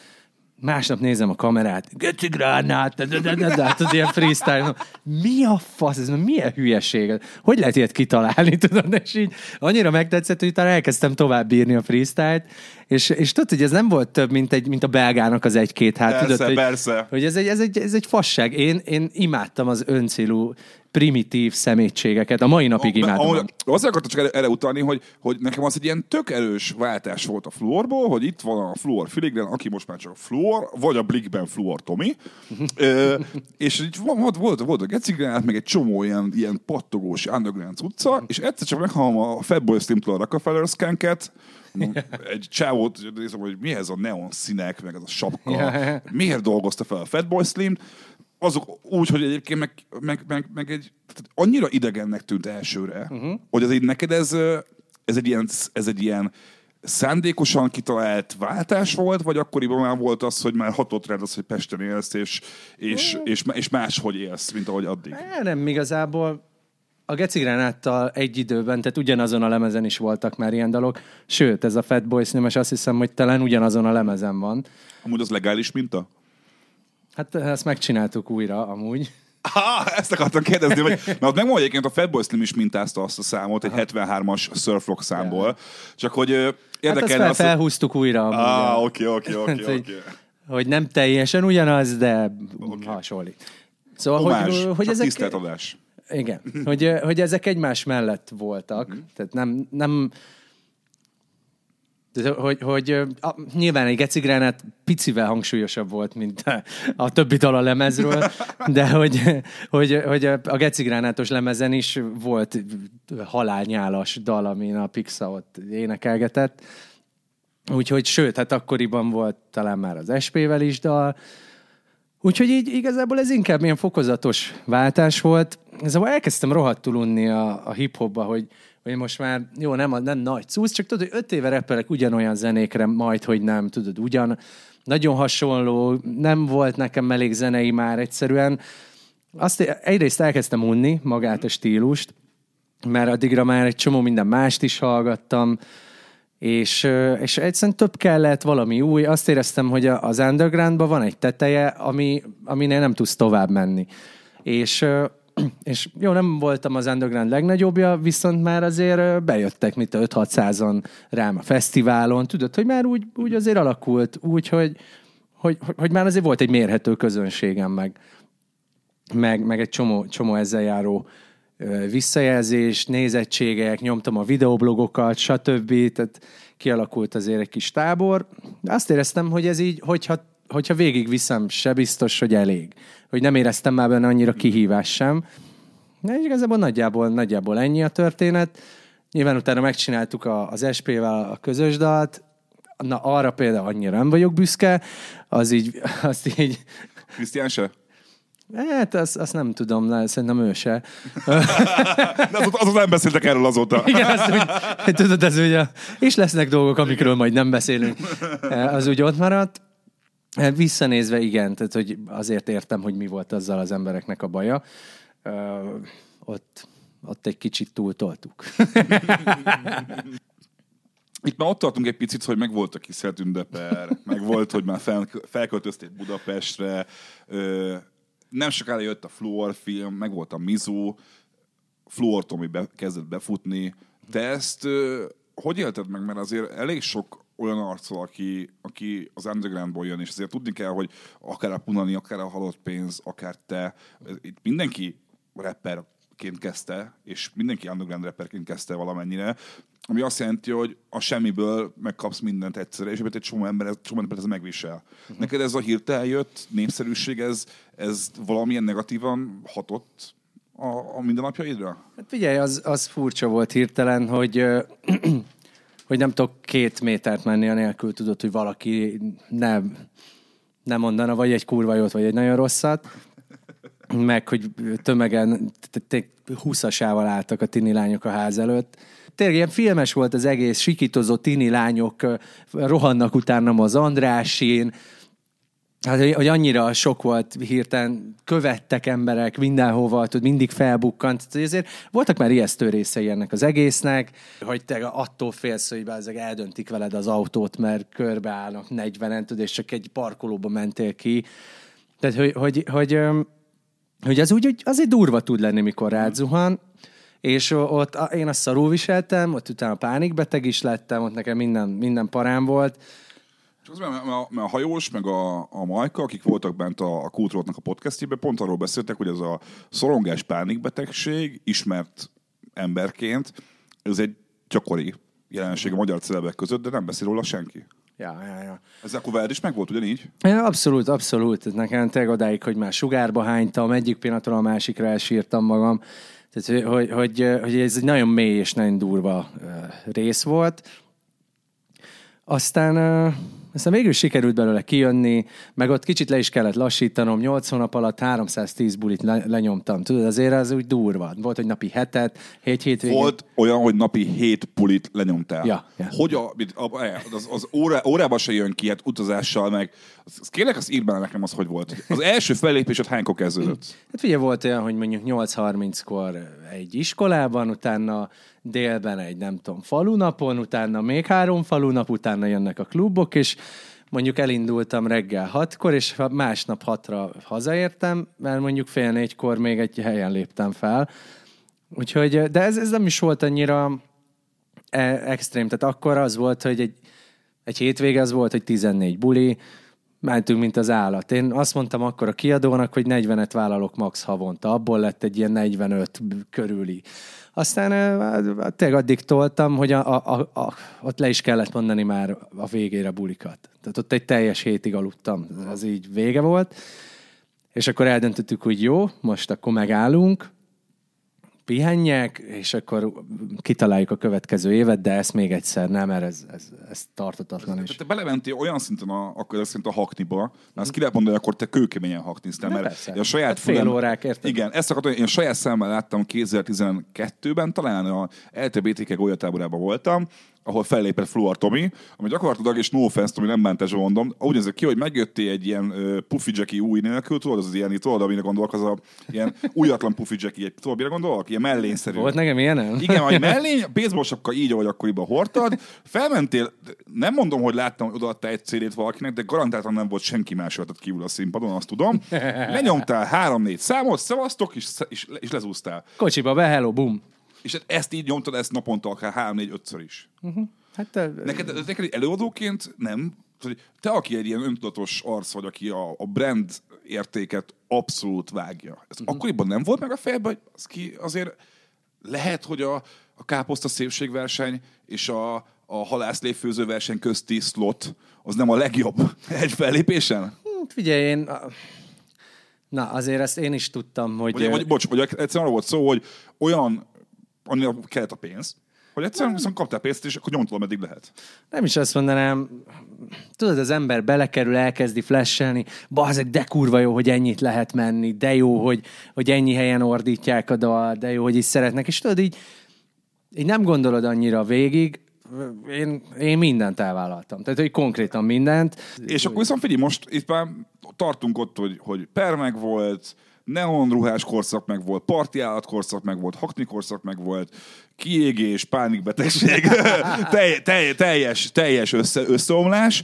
Másnap nézem a kamerát, Geci gránát, de, hát ilyen freestyle. Mi a fasz, ez milyen hülyeség? Hogy lehet ilyet kitalálni, tudod? És így annyira megtetszett, hogy utána elkezdtem tovább írni a freestyle-t, és, és tudod, hogy ez nem volt több, mint, egy, mint a belgának az egy-két hát. Persze, tudod, hogy, persze. hogy ez egy, ez, egy, ez egy fasság. Én, én imádtam az öncélú primitív szemétségeket. A mai napig imádom. Azt akartam csak erre, erre utalni, hogy, hogy nekem az egy ilyen tök erős váltás volt a fluorból, hogy itt van a fluor Filigren, aki most már csak fluor, vagy a Blickben fluor Tomi. Ö, és így volt, volt, volt a gecigránát, meg egy csomó ilyen, ilyen pattogós underground utca, és egyszer csak meghallom a Fatboy Slim-től a Rockefeller Skanket, egy csávót, nézem, hogy mi ez a neon színek, meg ez a sapka, miért dolgozta fel a Fatboy Slim, azok úgy, hogy egyébként meg, meg, meg, meg egy, tehát annyira idegennek tűnt elsőre, uh-huh. hogy az így neked ez, ez egy ilyen, ez egy ilyen szándékosan kitalált váltás volt, vagy akkoriban már volt az, hogy már hatott rád az, hogy Pesten élsz, és, és, és, és máshogy élsz, mint ahogy addig? É, nem, igazából a Gecigránáttal egy időben, tehát ugyanazon a lemezen is voltak már ilyen dalok, sőt, ez a Fatboy Slim, és azt hiszem, hogy talán ugyanazon a lemezen van. Amúgy az legális minta? Hát ezt megcsináltuk újra amúgy. Ah, ezt akartam kérdezni, hogy, mert ott megmondja egyébként a Fatboy Slim is mintázta azt a számot, egy 73-as surfrock számból, csak hogy Hát ezt érdekelne fel, azt, hogy- felhúztuk újra amúgy. Ah, oké, oké, Hát, oké, hogy- oké. Hogy nem teljesen ugyanaz, de hasonlít. Szóval, Homás, hogy, hogy ezek... tiszteletadás. Igen, hogy, hogy ezek egymás mellett voltak, Mhm. tehát nem, nem hogy, hogy a, nyilván egy gecigránát picivel hangsúlyosabb volt, mint a, többi dal a lemezről, de hogy, hogy, hogy a gecigránátos lemezen is volt halálnyálas dal, amin a Pixa ott énekelgetett. Úgyhogy sőt, hát akkoriban volt talán már az SP-vel is dal, Úgyhogy így igazából ez inkább ilyen fokozatos váltás volt. Ezzel elkezdtem rohadtul unni a, a hip-hopba, hogy, hogy most már, jó, nem, nem nagy cucc, csak tudod, hogy öt éve rappelek ugyanolyan zenékre, majd, hogy nem, tudod, ugyan, nagyon hasonló, nem volt nekem elég zenei már egyszerűen. Azt egyrészt elkezdtem unni magát a stílust, mert addigra már egy csomó minden mást is hallgattam, és, és egyszerűen több kellett, valami új. Azt éreztem, hogy az undergroundban van egy teteje, ami, aminél nem tudsz tovább menni. És, és jó, nem voltam az underground legnagyobbja, viszont már azért bejöttek, mint a 5-600-an rám a fesztiválon. Tudod, hogy már úgy, úgy azért alakult, úgy, hogy, hogy, hogy már azért volt egy mérhető közönségem meg meg, meg egy csomó, csomó ezzel járó visszajelzés, nézettségek, nyomtam a videoblogokat, stb. Tehát kialakult azért egy kis tábor. Azt éreztem, hogy ez így, hogyha, hogyha végigviszem, se biztos, hogy elég. Hogy nem éreztem már benne annyira kihívás sem. De igazából nagyjából, nagyjából ennyi a történet. Nyilván utána megcsináltuk a, az SP-vel a közös dalt, Na, arra például annyira nem vagyok büszke, az így, azt így, Krisztián se? Hát, azt, azt nem tudom, le, szerintem ő se. De azóta, azóta nem beszéltek erről azóta. Igen, azt úgy, tudod, ez ugye, és lesznek dolgok, amikről majd nem beszélünk. Az úgy ott maradt. Hát Visszanézve igen, tehát hogy azért értem, hogy mi volt azzal az embereknek a baja. Ö, ott, ott egy kicsit túltoltuk. Itt már ott tartunk egy picit, hogy meg volt a Kiszelt meg volt, hogy már fel, felköltözték Budapestre, ö, nem sokára jött a Fluor film, meg volt a Mizu, Fluor Tomi be, kezdett befutni. Te ezt ö, hogy élted meg? Mert azért elég sok olyan arccal, aki, aki az undergroundból jön, és azért tudni kell, hogy akár a Punani, akár a Halott Pénz, akár te, itt mindenki rapperként kezdte, és mindenki underground rapperként kezdte valamennyire, ami azt jelenti, hogy a semmiből megkapsz mindent egyszerre, és egy csomó ember, csomó ember ez megvisel. Uh-huh. Neked ez a hirtelen jött népszerűség, ez, ez valamilyen negatívan hatott a, a mindennapjaidra? Hát figyelj, az, az furcsa volt hirtelen, hogy, hogy nem tudok két métert menni anélkül tudod, hogy valaki nem, nem mondana vagy egy kurva jót, vagy egy nagyon rosszat. meg hogy tömegen t- t- húszasával álltak a tini lányok a ház előtt. Tényleg ilyen filmes volt az egész, sikítozó tini lányok rohannak utána az Andrásin, Hát, hogy, annyira sok volt hirtelen, követtek emberek mindenhova, tud, mindig felbukkant. Ezért voltak már ijesztő részei ennek az egésznek, hogy te attól félsz, hogy ezek eldöntik veled az autót, mert körbeállnak 40-en, tudod, és csak egy parkolóba mentél ki. Tehát, hogy, hogy, hogy, hogy az úgy, hogy azért durva tud lenni, mikor rád zuhan, és ott én azt szarul viseltem, ott utána pánikbeteg is lettem, ott nekem minden, minden parám volt. Csak az, mert, mert, a- mert a hajós, meg a, a Majka, akik voltak bent a, a Kultúrotnak a podcastjében, pont arról beszéltek, hogy ez a szorongás pánikbetegség ismert emberként, ez egy gyakori jelenség a magyar celebek között, de nem beszél róla senki. Ja, ja, ja. Ez akkor veled is meg volt ugyanígy? Ja, abszolút, abszolút. Nekem tényleg odáig, hogy már sugárba hánytam, egyik pillanatról a másikra elsírtam magam. Tehát, hogy, hogy, hogy ez egy nagyon mély és nagyon durva rész volt. Aztán, aztán végül sikerült belőle kijönni, meg ott kicsit le is kellett lassítanom, 8 hónap alatt 310 bulit le, lenyomtam. Tudod, azért az úgy durva. Volt, hogy napi hetet, hét hétvégén. Volt olyan, hogy napi hét pulit lenyomtál. Ja, ja. Hogy a, mit- a, e, az, az órá, órába se jön ki, hát utazással meg. Az, kérlek, az írd bele nekem az, hogy volt. Az első fellépésed hánykor kezdődött? Hát ugye volt olyan, hogy mondjuk 8.30-kor egy iskolában, utána délben egy nem tudom, falunapon, utána még három falunap, utána jönnek a klubok, és mondjuk elindultam reggel hatkor, és másnap hatra hazaértem, mert mondjuk fél négykor még egy helyen léptem fel. Úgyhogy, de ez, ez nem is volt annyira e- extrém. Tehát akkor az volt, hogy egy, egy hétvége az volt, hogy 14 buli, mentünk, mint az állat. Én azt mondtam akkor a kiadónak, hogy 40-et vállalok max havonta. Abból lett egy ilyen 45 körüli. Aztán ö, hát tényleg addig toltam, hogy a, a, a, a, ott le is kellett mondani már a végére bulikat. Tehát ott egy teljes hétig aludtam. Az így vége volt. És akkor eldöntöttük, hogy jó, most akkor megállunk, pihenjek, és akkor kitaláljuk a következő évet, de ezt még egyszer nem, mert ez, ez, ez tartatatlan is. Te belementél olyan szinten a, akkor szerint a hakniba, mert azt ki lehet mondani, hogy akkor te kőkeményen hakniztál, mert persze. a saját Hát fél fülem- órák, érted? Igen, ezt akartam, én saját szemmel láttam 2012-ben, talán a LTBTK golyatáborában voltam, ahol fellépett Fluor Tomi, ami gyakorlatilag, és no offense, Tomi, nem bántás mondom, úgy nézett ki, hogy megjöttél egy ilyen uh, Puffy Jackie új nélkül, tudod, az az ilyen, tudod, amire gondolok, az a ilyen újatlan Puffy Jackie, egy, tudod, mire gondolok? Ilyen mellényszerű. Volt nekem ilyenem? Igen, vagy mellény, baseball sapka így, ahogy akkoriban hordtad, felmentél, nem mondom, hogy láttam, hogy odaadtál egy CD-t valakinek, de garantáltan nem volt senki más rajtad kívül a színpadon, azt tudom. Lenyomtál három-négy számot, szevasztok, és, és, és lezúztál. Kocsiba be, hello, bum. És hát ezt így nyomtad, ezt naponta akár három-négy-ötször is. Hát te, Neked, neked egy előadóként nem, hogy te, aki egy ilyen öntudatos arc vagy, aki a, a brand értéket abszolút vágja. Ez uh-huh. akkoriban nem volt meg a fejben, hogy az ki azért lehet, hogy a, a káposzta szépségverseny és a, a halászléfőző verseny közti slot az nem a legjobb egy fellépésen? Hát figyelj, én... Na, azért ezt én is tudtam, hogy... Vagy, vagy, bocs, vagy egyszerűen arról volt szó, hogy olyan, annyira kellett a pénz, hogy egyszerűen viszont kaptál pénzt, és akkor nyomtad, ameddig lehet. Nem is azt mondanám, tudod, az ember belekerül, elkezdi flashelni, bazeg, de kurva jó, hogy ennyit lehet menni, de jó, hogy, hogy ennyi helyen ordítják a dal, de jó, hogy is szeretnek, és tudod, így, így nem gondolod annyira végig, én, én mindent elvállaltam. Tehát, hogy konkrétan mindent. És akkor viszont figyelj, most itt már tartunk ott, hogy, hogy per meg volt, neonruhás korszak meg volt, parti állat korszak meg volt, hakni korszak meg volt, kiégés, pánikbetegség, telj, telj, teljes, teljes össze, összeomlás,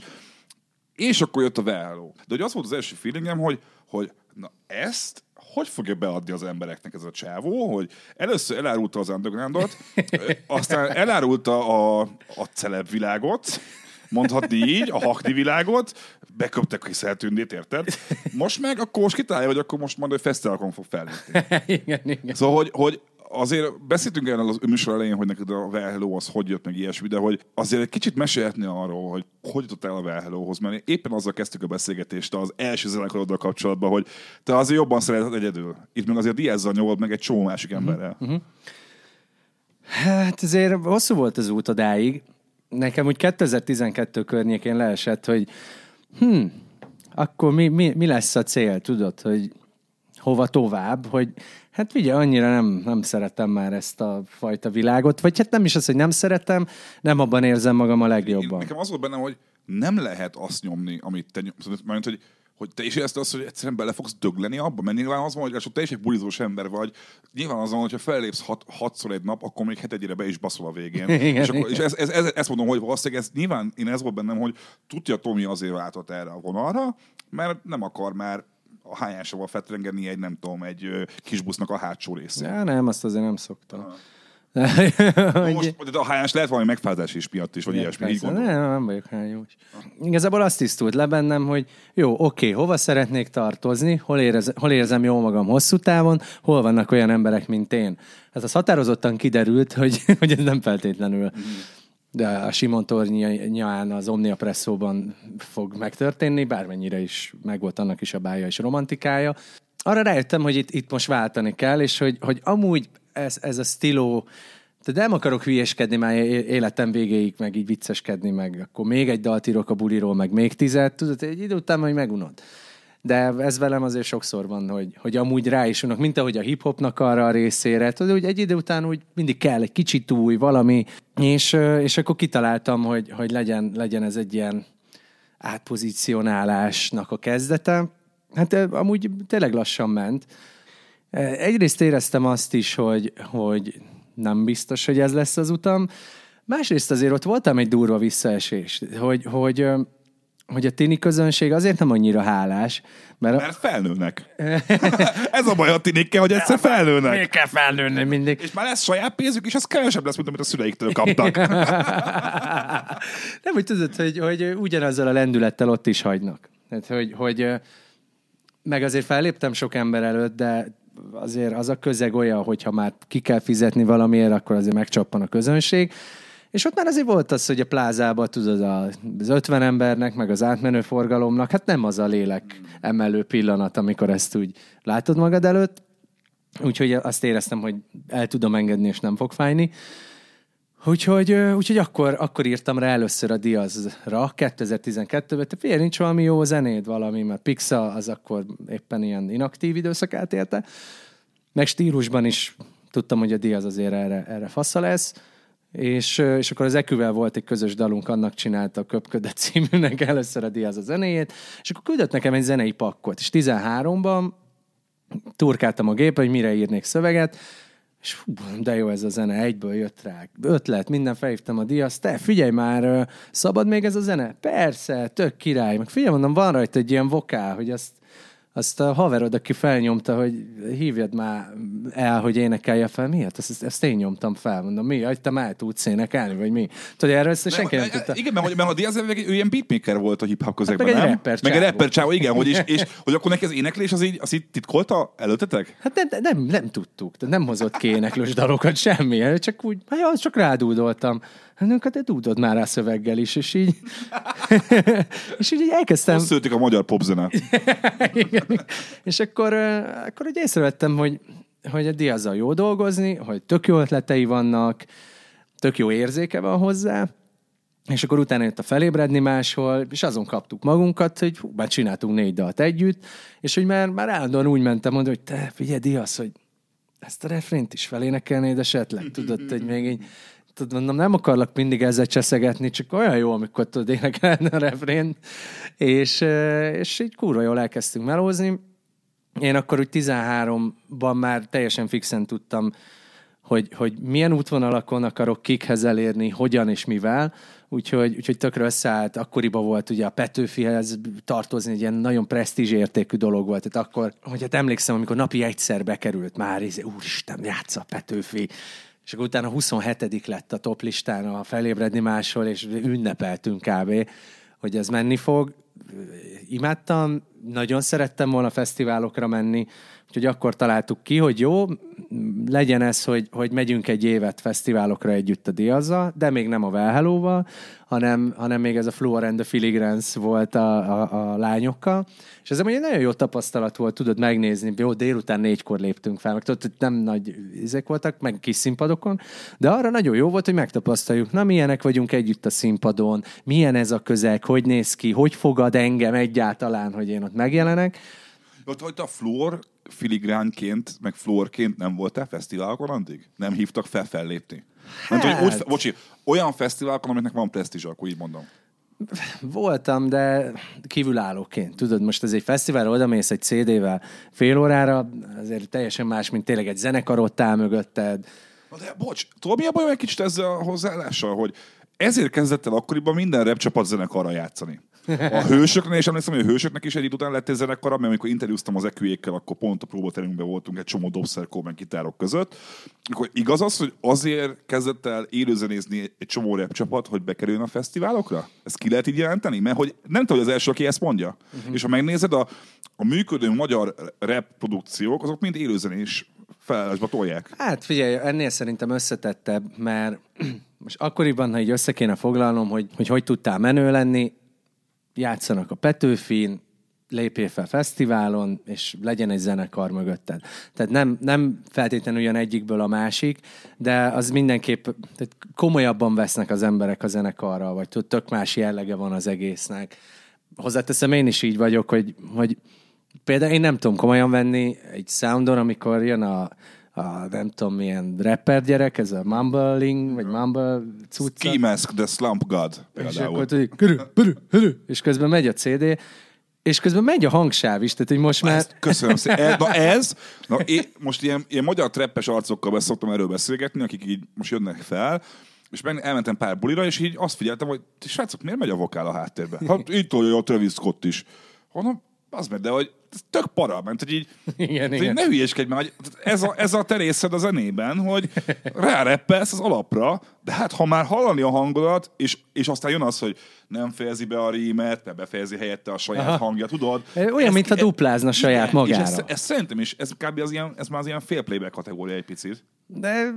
és akkor jött a Velhello. De hogy az volt az első feelingem, hogy, hogy na ezt hogy fogja beadni az embereknek ez a csávó, hogy először elárulta az undergroundot, aztán elárulta a, a celeb világot, mondhatni így, a hakni világot, beköptek a Hiszeltündét, érted? Most meg akkor most kitalálja, hogy akkor most majd egy fesztiválokon fog fellépni. igen, igen. Szóval, hogy, hogy azért beszéltünk erről az műsor elején, hogy neked a Well Hello az hogy jött meg ilyesmi, de hogy azért egy kicsit mesélhetni arról, hogy hogy jutottál a Well Hello-hoz, mert éppen azzal kezdtük a beszélgetést az első zenekaroddal kapcsolatban, hogy te azért jobban szereted egyedül. Itt meg azért Diazzal nyomod meg egy csomó másik emberrel. Uh-huh. Hát azért hosszú volt az út odáig. Nekem úgy 2012 környékén leesett, hogy hm, akkor mi, mi, mi lesz a cél, tudod, hogy hova tovább, hogy hát ugye annyira nem, nem szeretem már ezt a fajta világot, vagy hát nem is az, hogy nem szeretem, nem abban érzem magam a Én, legjobban. nekem az volt bennem, hogy nem lehet azt nyomni, amit te nyomsz. Mert hogy, hogy te is érezted azt, hogy egyszerűen bele fogsz dögleni abba, mert nyilván az van, hogy csak te is egy bulizós ember vagy. Nyilván az van, hogyha fellépsz hat, hatszor egy nap, akkor még hetegyire be is baszol a végén. Igen, és, akkor, és ez, ez, ez, ezt mondom, hogy valószínűleg ez, nyilván én ez volt bennem, hogy tudja Tomi azért váltott erre a vonalra, mert nem akar már a hányásával fetrengeni egy, nem tudom, egy ö, kis busznak a hátsó részén. Ja, nem, azt azért nem szoktam. Hogy- Most, de a hányás lehet valami megfázás is miatt is, vagy ilyesmi, így nem, nem vagyok hányós. Igazából azt tisztult le bennem, hogy jó, oké, hova szeretnék tartozni, hol, érez, hol érzem jól magam hosszú távon, hol vannak olyan emberek, mint én. Hát az határozottan kiderült, hogy, hogy ez nem feltétlenül de a Simon tornyán az Omnia Presszóban fog megtörténni, bármennyire is megvolt annak is a bája és romantikája. Arra rájöttem, hogy itt, itt most váltani kell, és hogy, hogy amúgy ez, ez a stiló, de nem akarok hülyeskedni már életem végéig, meg így vicceskedni, meg akkor még egy dalt írok a buliról, meg még tizet, tudod, egy idő után majd megunod. De ez velem azért sokszor van, hogy, hogy amúgy rá is unok, mint ahogy a hip-hopnak arra a részére. Tudod, hogy egy idő után úgy mindig kell egy kicsit új, valami, és, és akkor kitaláltam, hogy, hogy legyen, legyen ez egy ilyen átpozícionálásnak a kezdete. Hát amúgy tényleg lassan ment. Egyrészt éreztem azt is, hogy, hogy nem biztos, hogy ez lesz az utam. Másrészt azért ott voltam egy durva visszaesés, hogy, hogy, hogy a tini közönség azért nem annyira hálás, mert... Mert felnőnek. Ez a baj a tinikkel, hogy egyszer felnőnek. Még kell felnőni mindig. És már lesz saját pénzük, és az kevesebb lesz, mint amit a szüleiktől kaptak. Nem, hogy tudod, hogy, hogy ugyanazzal a lendülettel ott is hagynak. Tehát, hogy, hogy meg azért felléptem sok ember előtt, de azért az a közeg olyan, hogyha már ki kell fizetni valamiért, akkor azért megcsappan a közönség. És ott már azért volt az, hogy a plázában, tudod, az 50 embernek, meg az átmenő forgalomnak, hát nem az a lélek emelő pillanat, amikor ezt úgy látod magad előtt. Úgyhogy azt éreztem, hogy el tudom engedni, és nem fog fájni. Úgyhogy, úgyhogy akkor, akkor írtam rá először a Diazra 2012-ben, te figyelj, nincs valami jó zenéd, valami, mert Pixa az akkor éppen ilyen inaktív időszakát élte, meg stílusban is tudtam, hogy a Diaz azért erre, erre fasza lesz, és, és akkor az Eküvel volt egy közös dalunk, annak csinálta a Köpködet címűnek először a Diaz a zenéjét, és akkor küldött nekem egy zenei pakkot, és 13-ban turkáltam a gépre, hogy mire írnék szöveget, és fú, de jó ez a zene, egyből jött rá. Ötlet, minden felhívtam a diaszt, te figyelj már, szabad még ez a zene? Persze, tök király. Meg figyelj, mondom, van rajta egy ilyen vokál, hogy azt, azt a haverod, aki felnyomta, hogy hívjad már el, hogy énekelje fel. Miért? Ezt, ezt, én nyomtam fel. Mondom, mi? Hogy te már tudsz énekelni, vagy mi? Tudod, erről ezt senki nem tudta. Igen, mert, mert a Diaz ő ilyen beatmaker volt a hip-hop közegben, meg egy nem? rapper meg egy rapper csávó, igen, hogy, is, és, hogy akkor neki az éneklés az így, az így titkolta előttetek? Hát nem, nem, nem tudtuk, nem hozott ki éneklős dalokat, semmi, csak úgy, hát csak rádúdoltam. Hát hát te dúdod már rá szöveggel is, és így, és így elkezdtem, Azt szülték a magyar popzene. igen. És akkor, akkor úgy észrevettem, hogy, hogy a Diazzal jó dolgozni, hogy tök jó ötletei vannak, tök jó érzéke van hozzá, és akkor utána jött a felébredni máshol, és azon kaptuk magunkat, hogy hú, már csináltunk négy dalt együtt, és hogy már, már állandóan úgy mentem mondani, hogy te figyelj, Diaz, hogy ezt a refrént is felénekelnéd esetleg, tudod, hogy még így, tudod, mondom, nem akarlak mindig ezzel cseszegetni, csak olyan jó, amikor tudod énekelni a refrént, és, és így kurva jól elkezdtünk melózni. Én akkor úgy 13-ban már teljesen fixen tudtam, hogy, hogy milyen útvonalakon akarok kikhez elérni, hogyan és mivel, úgyhogy, úgyhogy tökre összeállt. Akkoriban volt ugye a Petőfihez tartozni, egy ilyen nagyon presztízs értékű dolog volt. Tehát akkor, hogy hát emlékszem, amikor napi egyszer bekerült már, izé, úristen, játsza a Petőfi, és akkor utána 27 lett a top listán a felébredni máshol, és ünnepeltünk kb., hogy ez menni fog. Imádtam, nagyon szerettem volna fesztiválokra menni, úgyhogy akkor találtuk ki, hogy jó, legyen ez, hogy, hogy megyünk egy évet fesztiválokra együtt a Diazza, de még nem a Velhelóval, hanem, hanem még ez a Fluor and the Filigrance volt a, a, a lányokkal. És ez egy nagyon jó tapasztalat volt, tudod megnézni. Jó, délután négykor léptünk fel, meg tudod, nem nagy izek voltak, meg kis színpadokon, de arra nagyon jó volt, hogy megtapasztaljuk, na milyenek vagyunk együtt a színpadon, milyen ez a közeg, hogy néz ki, hogy fogad engem egyáltalán, hogy én ott megjelenek. Ott, hogy a fluor filigránként, meg florként nem voltál fesztiválokon addig? Nem hívtak fel fellépni? Hát... Nem, hogy úgy, Hát. bocsi, olyan fesztiválokon, amiknek van presztízs, akkor így mondom. Voltam, de kívülállóként. Tudod, most ez egy fesztivál, oda mész egy CD-vel fél órára, azért teljesen más, mint tényleg egy zenekarot áll mögötted. De bocs, tudod mi a bajom egy kicsit ezzel a hozzáállással, hogy ezért kezdett el akkoriban minden rap csapat zenekarra játszani. A hősöknél, és emlékszem, hogy a hősöknek is egy idő után lett egy zenekara, mert amikor interjúztam az eküjékkel, akkor pont a próbaterünkben voltunk egy csomó dobszerkó, meg gitárok között. Akkor igaz az, hogy azért kezdett el élőzenézni egy csomó rap csapat, hogy bekerüljön a fesztiválokra? Ezt ki lehet így jelenteni? Mert hogy nem tudom, hogy az első, aki ezt mondja. Uh-huh. És ha megnézed, a, a működő magyar rap produkciók, azok mind élőzenés felállásba tolják. Hát figyelj, ennél szerintem összetettebb, mert most akkoriban, ha így össze kéne foglalnom, hogy hogy, hogy tudtál menő lenni, játszanak a Petőfin, lépjél fel fesztiválon, és legyen egy zenekar mögötted. Tehát nem, nem feltétlenül jön egyikből a másik, de az mindenképp tehát komolyabban vesznek az emberek a zenekarral, vagy tök más jellege van az egésznek. Hozzáteszem, én is így vagyok, hogy, hogy például én nem tudom komolyan venni egy soundon, amikor jön a, a nem tudom milyen rapper gyerek, ez a mumbling, vagy mumble cucca. Ski Mask, The Slump God És például. akkor tudod, körül, körül, körül, és közben megy a CD, és közben megy a hangsáv is, tehát hogy most már... Ezt köszönöm szépen. E- Na ez, na én most ilyen, ilyen magyar treppes arcokkal be szoktam erről beszélgetni, akik így most jönnek fel, és meg elmentem pár bulira, és így azt figyeltem, hogy ti srácok, miért megy a vokál a háttérben? Hát itt tolja a Travis Scott is. Hanem, az meg, de hogy tök para, mert hogy így, Igen, hogy igen. ne hülyeskedj már, ez a, ez a te részed a zenében, hogy ráreppelsz az alapra, de hát ha már hallani a hangodat, és, és aztán jön az, hogy nem fejezi be a rímet, mert befejezi helyette a saját Aha. hangja, tudod? Olyan, mintha duplázna saját és magára. Ez, ez, szerintem is, ez kb. Az ilyen, ez már az ilyen fél playback kategória egy picit. De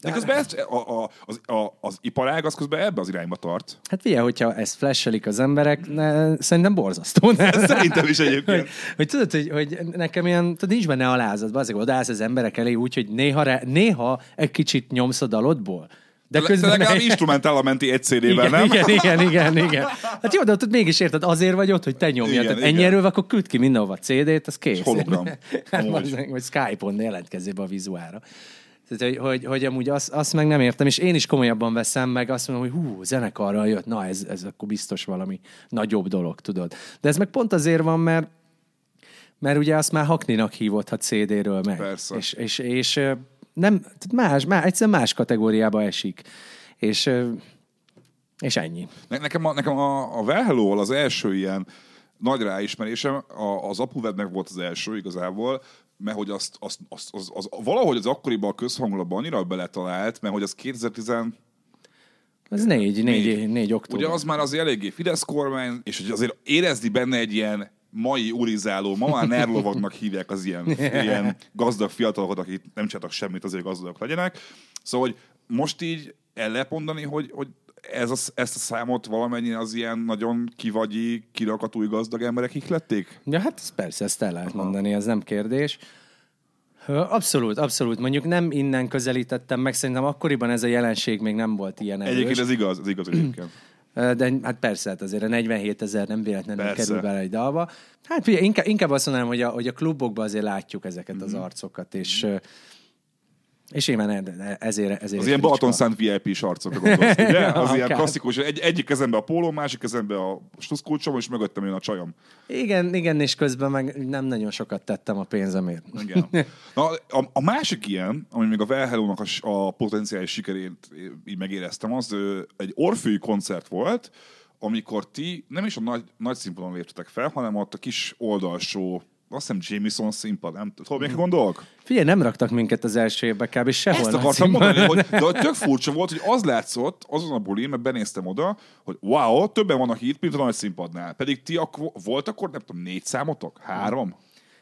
De közben ez, a, a, az, a, az iparág az közben ebbe az irányba tart. hát figyelj, hogyha ezt flashelik az emberek, ne, szerintem borzasztó. Ne? Ez szerintem is hogy, egyébként. hogy tudod, hogy, hogy nekem ilyen, tudod, nincs benne alázat, azért odaállsz az emberek elé úgy, hogy néha, re, néha egy kicsit nyomsz a dalodból. De De közben legalább meg- instrumentál menti egy CD-vel, igen, nem? igen, igen, igen, igen. Hát jó, de ott mégis érted, azért vagy ott, hogy te nyomjad. Igen, Tehát igen. ennyi erővel, akkor küld ki mindenhova CD-t, az kész. És hologram. hát, vagy Skype-on jelentkezzél be a vizuára. Tehát, hogy, hogy, hogy amúgy azt, azt meg nem értem, és én is komolyabban veszem meg, azt mondom, hogy hú, zenekarral jött, na ez, ez akkor biztos valami nagyobb dolog, tudod. De ez meg pont azért van, mert mert ugye azt már Hakninak hívott, ha CD-ről meg. Persze. És, és, és nem, más, más, egyszerűen más kategóriába esik. És, és ennyi. Ne- Nekem, a, nekem a, a Well Hello-val az első ilyen nagy ráismerésem, a, az Apuvednek volt az első igazából, mert hogy azt, azt, azt, az, az, valahogy az akkoriban a közhangulatban annyira beletalált, mert hogy az 2010 Ez négy, négy, Négy. négy, négy október. Ugye az már azért eléggé Fidesz kormány, és hogy azért érezni benne egy ilyen mai urizáló, ma már nerlovagnak hívják az ilyen, ilyen gazdag fiatalokat, akik nem csináltak semmit, azért gazdagok legyenek. Szóval, hogy most így el lehet mondani, hogy, hogy ez a, ezt a számot valamennyire az ilyen nagyon kivagyi, kirakatúj gazdag emberek ihlették? Ja, hát ez persze, ezt el lehet mondani, ez nem kérdés. Abszolút, abszolút. Mondjuk nem innen közelítettem meg, szerintem akkoriban ez a jelenség még nem volt ilyen erős. Egyébként ez igaz, ez igaz egyébként. De hát persze, hát azért a 47 ezer nem véletlenül Persze. kerül bele egy dalba. Hát figyelj, inkább, inkább azt mondanám, hogy a, hogy a klubokban azért látjuk ezeket Mhm. az arcokat, és ö, és én már ezért, ezért Az ilyen. Balaton Szent VIP-s arcokra gondolsz, ugye? Az ilyen klasszikus, egy, egyik kezembe a póló, másik kezembe a stuszkulcsom, és mögöttem jön a csajom. Igen, igen, és közben meg nem nagyon sokat tettem a pénzemért. Igen. Na, a, a másik ilyen, ami még a Velhelónak a, a potenciális sikerét így megéreztem, az egy orfői koncert volt, amikor ti nem is a nagy, nagy színpadon léptetek fel, hanem ott a kis oldalsó, azt hiszem Jameson színpad, nem tudom, Mhm. még gondolok? Figyelj, nem raktak minket az első évbe kb. sehol. Ezt akartam mondani, hogy, de tök furcsa volt, hogy az látszott azon a bulin, mert benéztem oda, hogy wow, többen vannak itt, mint a nagy színpadnál. Pedig ti akkor, volt akkor, nem tudom, négy számotok? Három?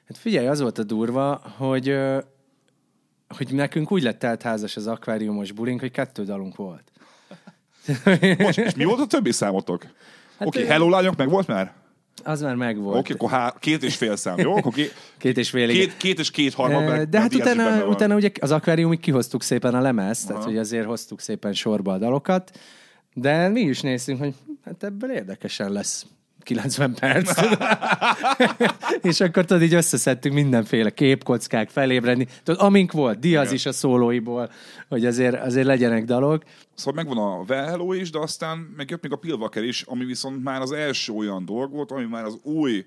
Hát figyelj, az volt a durva, hogy, hogy nekünk úgy lett teltházas az akváriumos bulink, hogy kettő dalunk volt. Most, és mi volt a többi számotok? Oké, okay, ö- Hello lányok meg volt már? Az már megvolt. Oké, akkor há- két és fél szám, jó? Akkor két, Két és fél, két, két és két harmad, De hát utána, utána ugye az akváriumig kihoztuk szépen a lemezt, tehát hogy azért hoztuk szépen sorba a dalokat, de mi is néztünk, hogy hát ebből érdekesen lesz. 90 perc. és akkor tudod, így összeszedtünk mindenféle képkockák felébredni. Tudod, amink volt, Diaz Igen. is a szólóiból, hogy azért, azért legyenek dalok. Szóval megvan a Hello is, de aztán meg jött még a Pilvaker is, ami viszont már az első olyan dolog volt, ami már az új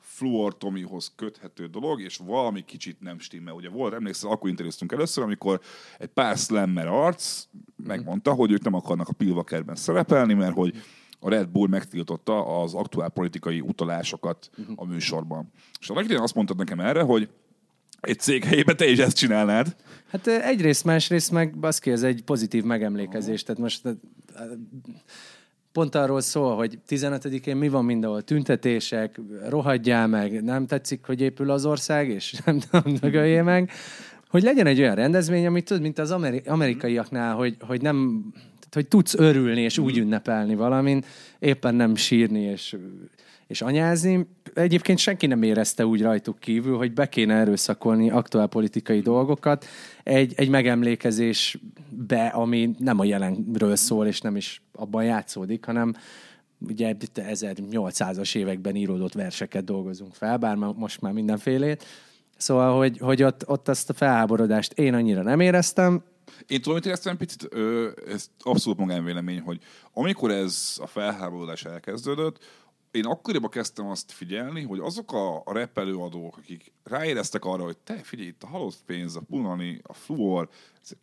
Fluor Tomihoz köthető dolog, és valami kicsit nem stimmel. Ugye volt, emlékszel, akkor interjúztunk először, amikor egy pár slammer arc megmondta, hogy ők nem akarnak a Pilvakerben szerepelni, mert hogy a Red Bull megtiltotta az aktuál politikai utalásokat a műsorban. És annak idején azt mondtad nekem erre, hogy egy cég helyében te is ezt csinálnád. Hát egyrészt, másrészt meg baszki, ez egy pozitív megemlékezés. Tehát most pont arról szól, hogy 15-én mi van mindenhol, tüntetések, rohadjál meg, nem tetszik, hogy épül az ország, és nem tudom, dögöljél meg, hogy legyen egy olyan rendezvény, amit tudod, mint az ameri- amerikaiaknál, hogy, hogy nem, hogy tudsz örülni és úgy ünnepelni valamin, éppen nem sírni és, és anyázni. Egyébként senki nem érezte úgy rajtuk kívül, hogy be kéne erőszakolni aktuál politikai dolgokat egy, egy megemlékezésbe, ami nem a jelenről szól, és nem is abban játszódik, hanem ugye itt 1800-as években íródott verseket dolgozunk fel, bár most már mindenfélét. Szóval, hogy, hogy ott, ott azt a felháborodást én annyira nem éreztem, Én tudom, hogy éreztem picit, ö, ez abszolút magánvélemény, hogy amikor ez a felháborodás elkezdődött, én akkoriban kezdtem azt figyelni, hogy azok a, a rap előadók, akik ráéreztek arra, hogy te figyelj, itt a halott pénz, a punani, a fluor,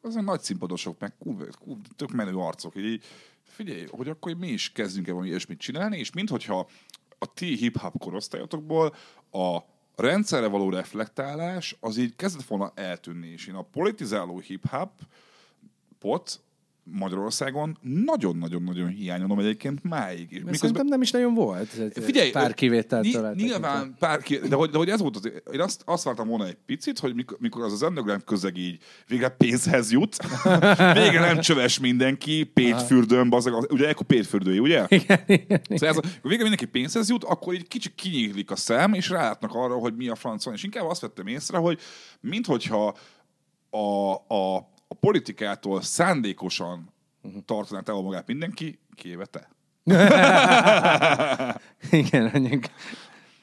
azok nagy színpadosok, meg kurva, kurva, tök menő arcok, így, figyelj, hogy akkor mi is kezdjünk el valami ilyesmit csinálni, és minthogyha a ti hip-hop korosztályotokból a rendszerre való reflektálás az így kezdett volna eltűnni, és én a politizáló hip-hop pot Magyarországon nagyon-nagyon-nagyon hiányolom egyébként máig. És Mert szerintem nem is nagyon volt. Figyelj, pár kivételtől ny- Nyilván pár ki, de hogy, de hogy ez volt az, én azt, azt vártam volna egy picit, hogy mikor, mikor az az underground közeg így végre pénzhez jut, végre nem csöves mindenki, pétfürdőn, bazeg, az- ugye ekkor pétfürdői, ugye? Igen, igen, Szóval ez, a- végre mindenki pénzhez jut, akkor így kicsit kinyílik a szem, és rálátnak arra, hogy mi a franc van. És inkább azt vettem észre, hogy minthogyha a, a, a politikától szándékosan tartaná távol magát mindenki, kivéve te. igen, mondjuk.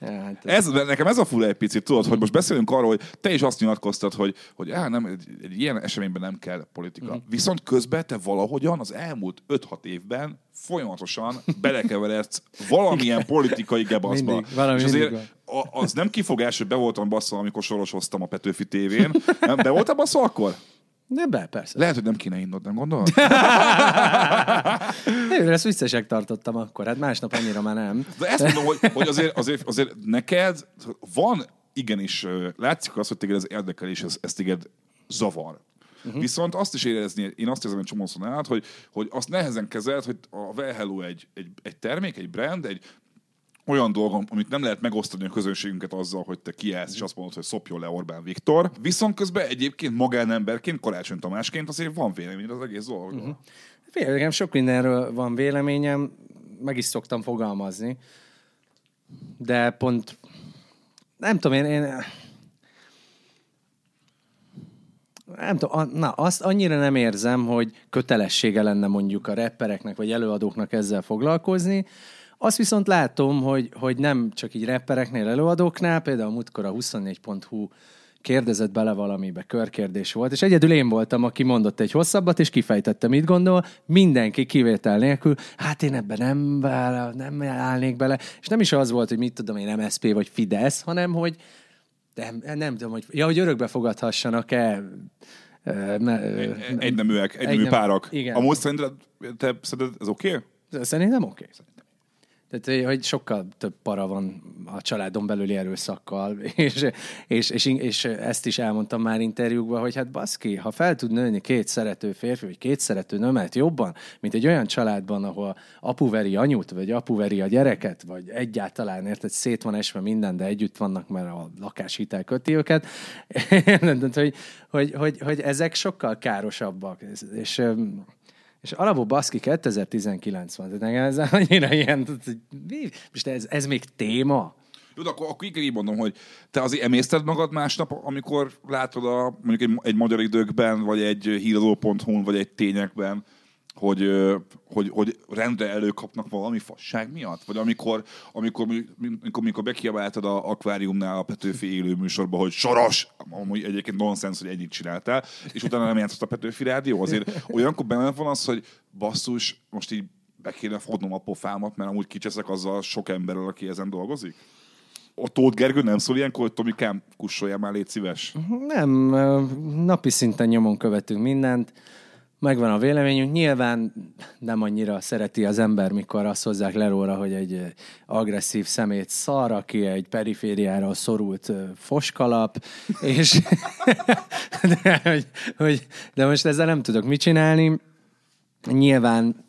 Ja, hát, Ez, nekem ez a fura egy picit, tudod, hogy most beszélünk arról, hogy te is azt nyilatkoztad, hogy, hogy á, nem, egy, egy ilyen eseményben nem kell politika. Mhm. Viszont közben te valahogyan az elmúlt 5-6 évben folyamatosan belekeveredsz valamilyen politikai gebaszba. Mindig, valami És azért mindig a, az nem kifogás, hogy be voltam basszol, amikor sorosoztam a Petőfi tévén. Nem, be voltam basszol akkor? De be, persze. Lehet, hogy nem kéne innod, nem gondolod? Én ezt viccesek tartottam akkor, hát másnap annyira már nem. De ezt mondom, hogy, hogy azért, azért, azért neked van, igenis, látszik az, hogy téged ez érdekel, és ez, ez téged zavar. Uh-huh. Viszont azt is érezni, én azt érzem egy csomószor nálad, hogy, hogy azt nehezen kezelt, hogy a Well Hello egy, egy, egy termék, egy brand, egy olyan dolgom, amit nem lehet megosztani a közönségünket azzal, hogy te kiállsz, és azt mondod, hogy szopjon le Orbán Viktor. Viszont közben egyébként magánemberként, Karácsony Tamásként azért van vélemény az egész dologról. Uh-huh. Figyelj, nekem sok mindenről van véleményem, meg is szoktam fogalmazni, de pont nem tudom, én, én nem tudom, na, azt annyira nem érzem, hogy kötelessége lenne mondjuk a rappereknek vagy előadóknak ezzel foglalkozni. Azt viszont látom, hogy, hogy nem csak így rappereknél, előadóknál, például múltkor a 24.hu kérdezett bele valamibe, körkérdés volt, és egyedül én voltam, aki mondott egy hosszabbat, és kifejtette, mit gondol, mindenki kivétel nélkül, hát én ebben nem, bele, nem állnék bele, és nem is az volt, hogy mit tudom én, MSZP vagy Fidesz, hanem, hogy nem, nem tudom, hogy, ja, hogy örökbe fogadhassanak-e Egyneműek, egynemű Egynem- párak. igen. Amúgy szerinted, te szerinted ez oké? Okay? Szerintem oké. Tehát, hogy sokkal több para van a családon belüli erőszakkal, és, és, és, és ezt is elmondtam már interjúkban, hogy hát baszki, ha fel tud nőni két szerető férfi, vagy két szerető nőmet jobban, mint egy olyan családban, ahol apu veri anyut, vagy apu veri a gyereket, vagy egyáltalán, érted, szét van esve minden, de együtt vannak, mert a lakáshitel köti őket, hogy, hogy, hogy, hogy ezek sokkal károsabbak, és és alapból baszki 2019 van, tehát nekem ez annyira ilyen, most ez, ez még téma? Jó, akkor, akkor így, így mondom, hogy te azért emészted magad másnap, amikor látod a, mondjuk egy, egy magyar időkben, vagy egy híradó.hu-n, vagy egy tényekben, hogy, hogy, hogy rendre előkapnak valami fasság miatt? Vagy amikor, amikor, amikor, amikor bekiabáltad a akváriumnál a Petőfi élő műsorba, hogy soros, amúgy egyébként nonsens, hogy ennyit csináltál, és utána nem játszott a Petőfi rádió, azért olyankor benne van az, hogy basszus, most így be kéne fognom a pofámat, mert amúgy kicseszek azzal sok emberrel, aki ezen dolgozik? A Tóth Gergő nem szól ilyenkor, hogy Tomikám, kussoljál már, légy szíves. Nem, napi szinten nyomon követünk mindent, megvan a véleményünk. Nyilván nem annyira szereti az ember, mikor azt hozzák le róla, hogy egy agresszív szemét szar, aki egy perifériára szorult foskalap, és de, hogy, hogy, de most ezzel nem tudok mit csinálni. Nyilván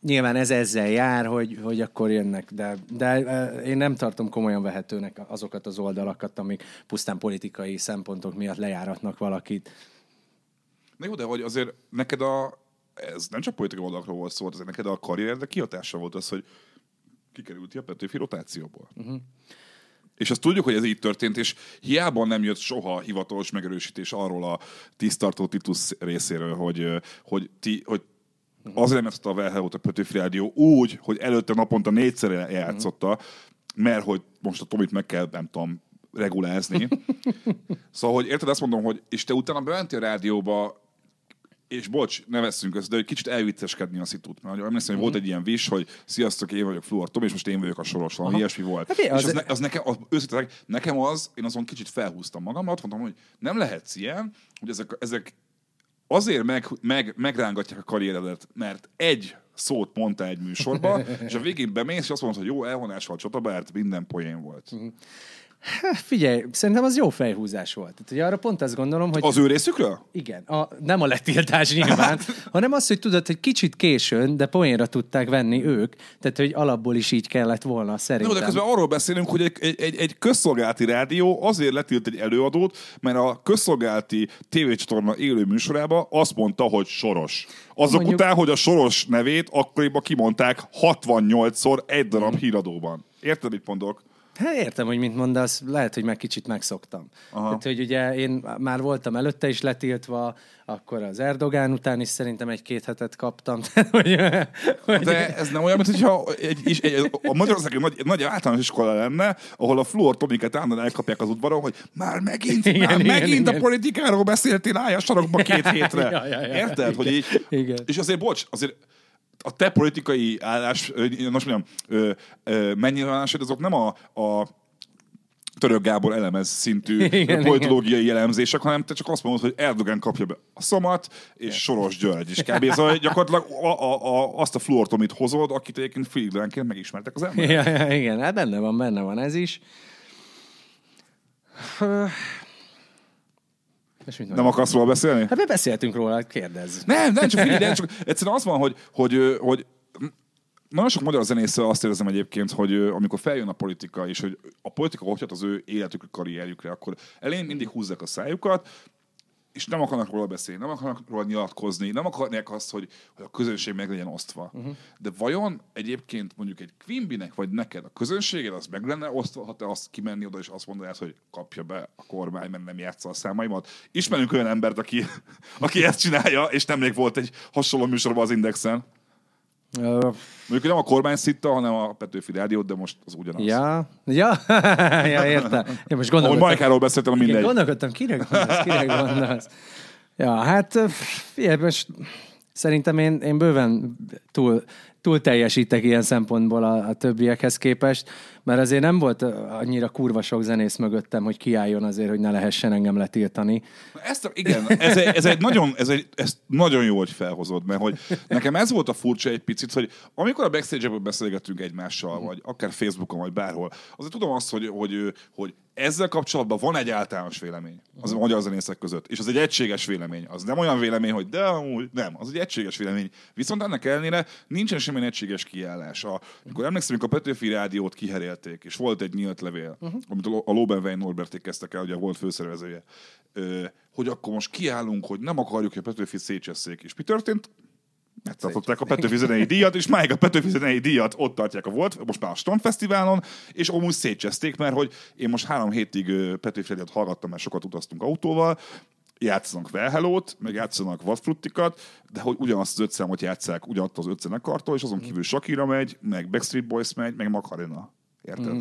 Nyilván ez ezzel jár, hogy, hogy akkor jönnek, de, de én nem tartom komolyan vehetőnek azokat az oldalakat, amik pusztán politikai szempontok miatt lejáratnak valakit. Na jó, de hogy azért neked a, ez nem csak politikai oldalakról volt szó, azért neked a karrieredre kihatása volt az, hogy kikerülti a Petőfi rotációból. Uh-huh. És azt tudjuk, hogy ez így történt, és hiába nem jött soha hivatalos megerősítés arról a tisztartó Titus részéről, hogy, hogy, ti, hogy azért nem játszotta a Velhelót a Petőfi Rádió úgy, hogy előtte naponta négyszer játszotta, mert hogy most a Tomit meg kell, nem tudom, regulázni. szóval, hogy érted, azt mondom, hogy és te utána bementél a rádióba, és bocs, ne veszünk össze, de egy kicsit elvicceskedni a szitut. Mert emlékszem, hogy volt egy ilyen vis, hogy sziasztok, én vagyok Fluor Tom, és most én vagyok a soros, valami ilyesmi volt. Hát és az- az, ne, az nekem, az, őszintén, nekem az, én azon kicsit felhúztam magamat, mondtam, hogy nem lehetsz ilyen, hogy ezek, ezek azért meg, meg, megrángatják a karrieredet, mert egy szót mondta egy műsorba, és a végén bemész, és azt mondod, hogy jó, elvonás volt csatabárt, minden poén volt. Hát figyelj, szerintem az jó fejhúzás volt. Tehát, hogy arra pont azt gondolom, hogy... Az ő részükről? Igen, a, nem a letiltás nyilván, hanem az, hogy tudod, hogy kicsit későn, de poénra tudták venni ők, tehát hogy alapból is így kellett volna No, szerintem. de közben arról beszélünk, hogy egy, egy, egy, egy közszolgálati rádió azért letilt egy előadót, mert a közszolgálati tévécsatorna élő műsorába azt mondta, hogy soros. Azok Mondjuk- után, hogy a soros nevét akkoriban kimondták 68-szor egy darab híradóban. Érted, mit mondok? Hát értem, hogy mit mondasz, lehet, hogy meg kicsit megszoktam. Aha. Tehát, hogy ugye én már voltam előtte is letiltva, akkor az Erdogán után is szerintem egy-két hetet kaptam. Tehát, hogy, hogy, De ez nem olyan, mint hogyha egy, egy, egy, a Magyarországi nagy, nagy általános iskola lenne, ahol a fluor Tomiket állandóan elkapják az udvaron, hogy már megint, Igen, már igen, megint a igen. politikáról beszéltél, állj a sarokba két hétre. Ja, ja, ja. Érted? Hogy így, Igen. És azért, bocs, azért a te politikai állás, most mondjam, megnyilvánulásod, azok nem a, a Török Gábor elemez szintű Igen, politológiai elemzések, hanem te csak azt mondod, hogy Erdogan kapja be a szomat, és Soros György is kb. Szóval gyakorlatilag a, a, a, azt a fluort, amit hozod, akit egyébként filigránként megismertek az emberek. ja, ja, igen, hát benne van, benne van ez is. És mit Nem akarsz róla beszélni? Hát beszéltünk róla, kérdezz. Nem, nem, csak figyelj, de csak egyszerűen az van, hogy, hogy, hogy nagyon sok magyar zenésszel azt érzem egyébként, hogy amikor feljön a politika, és hogy a politika hogy hat az ő életükre, karrierjükre, akkor elén mindig húzzák a szájukat, és nem akarnak róla beszélni, nem akarnak róla nyilatkozni, nem akarják azt, hogy, hogy a közönség meg legyen osztva. Uh-huh. De vajon egyébként mondjuk egy Quimby-nek, vagy neked a közönséged, az meg lenne osztva, ha te azt kimenni oda, és azt mondanád, hogy kapja be a kormány, mert nem játsza a számaimat. Ismerünk olyan embert, aki, aki ezt csinálja, és nemrég volt egy hasonló műsorban az Indexen. Mondjuk nem a kormány szitta, hanem a Petőfi Rádiót, de most az ugyanaz. Ja, ja, ja, értem. Én most gondolkodtam. Majkáról beszéltem, mindegy. gondolkodtam, kire gondolsz, kire gondolsz. Ja, hát figyelj, most szerintem én, én bőven túl, túl teljesítek ilyen szempontból a, a többiekhez képest, mert azért nem volt annyira kurva sok zenész mögöttem, hogy kiálljon azért, hogy ne lehessen engem letiltani. Ezt igen, ez egy, ez egy nagyon, ez egy, ezt nagyon jó, hogy felhozod, mert hogy nekem ez volt a furcsa egy picit, hogy amikor a backstage-ekben beszélgetünk egymással, vagy akár Facebookon, vagy bárhol, azért tudom azt, hogy, hogy, hogy ezzel kapcsolatban van egy általános vélemény az a magyar zenészek között, és az egy egységes vélemény. Az nem olyan vélemény, hogy de amúgy nem, az egy egységes vélemény. Viszont ennek ellenére nincsen semmilyen egységes kiállás. A, amikor emlékszem, amikor a Petőfi rádiót kiherélték, és volt egy nyílt levél, uh-huh. amit a Lo- a Lobenwein Norberték kezdtek el, ugye volt főszervezője, hogy akkor most kiállunk, hogy nem akarjuk, hogy a Petőfi szétsesszék. És mi történt? Megtartották a Petőfi zenei díjat, és máig a Petőfi zenei díjat ott tartják a volt, most már a Stone Fesztiválon, és amúgy szétcseszték, mert hogy én most három hétig Petőfi Rádiót hallgattam, mert sokat utaztunk autóval, játszanak Velhelót, meg játszanak Vadfruttikat, de hogy ugyanazt az öt számot játszák ugyanazt az öt zenekartól, és azon kívül Shakira megy, meg Backstreet Boys megy, meg Macarena. Érted? Mm.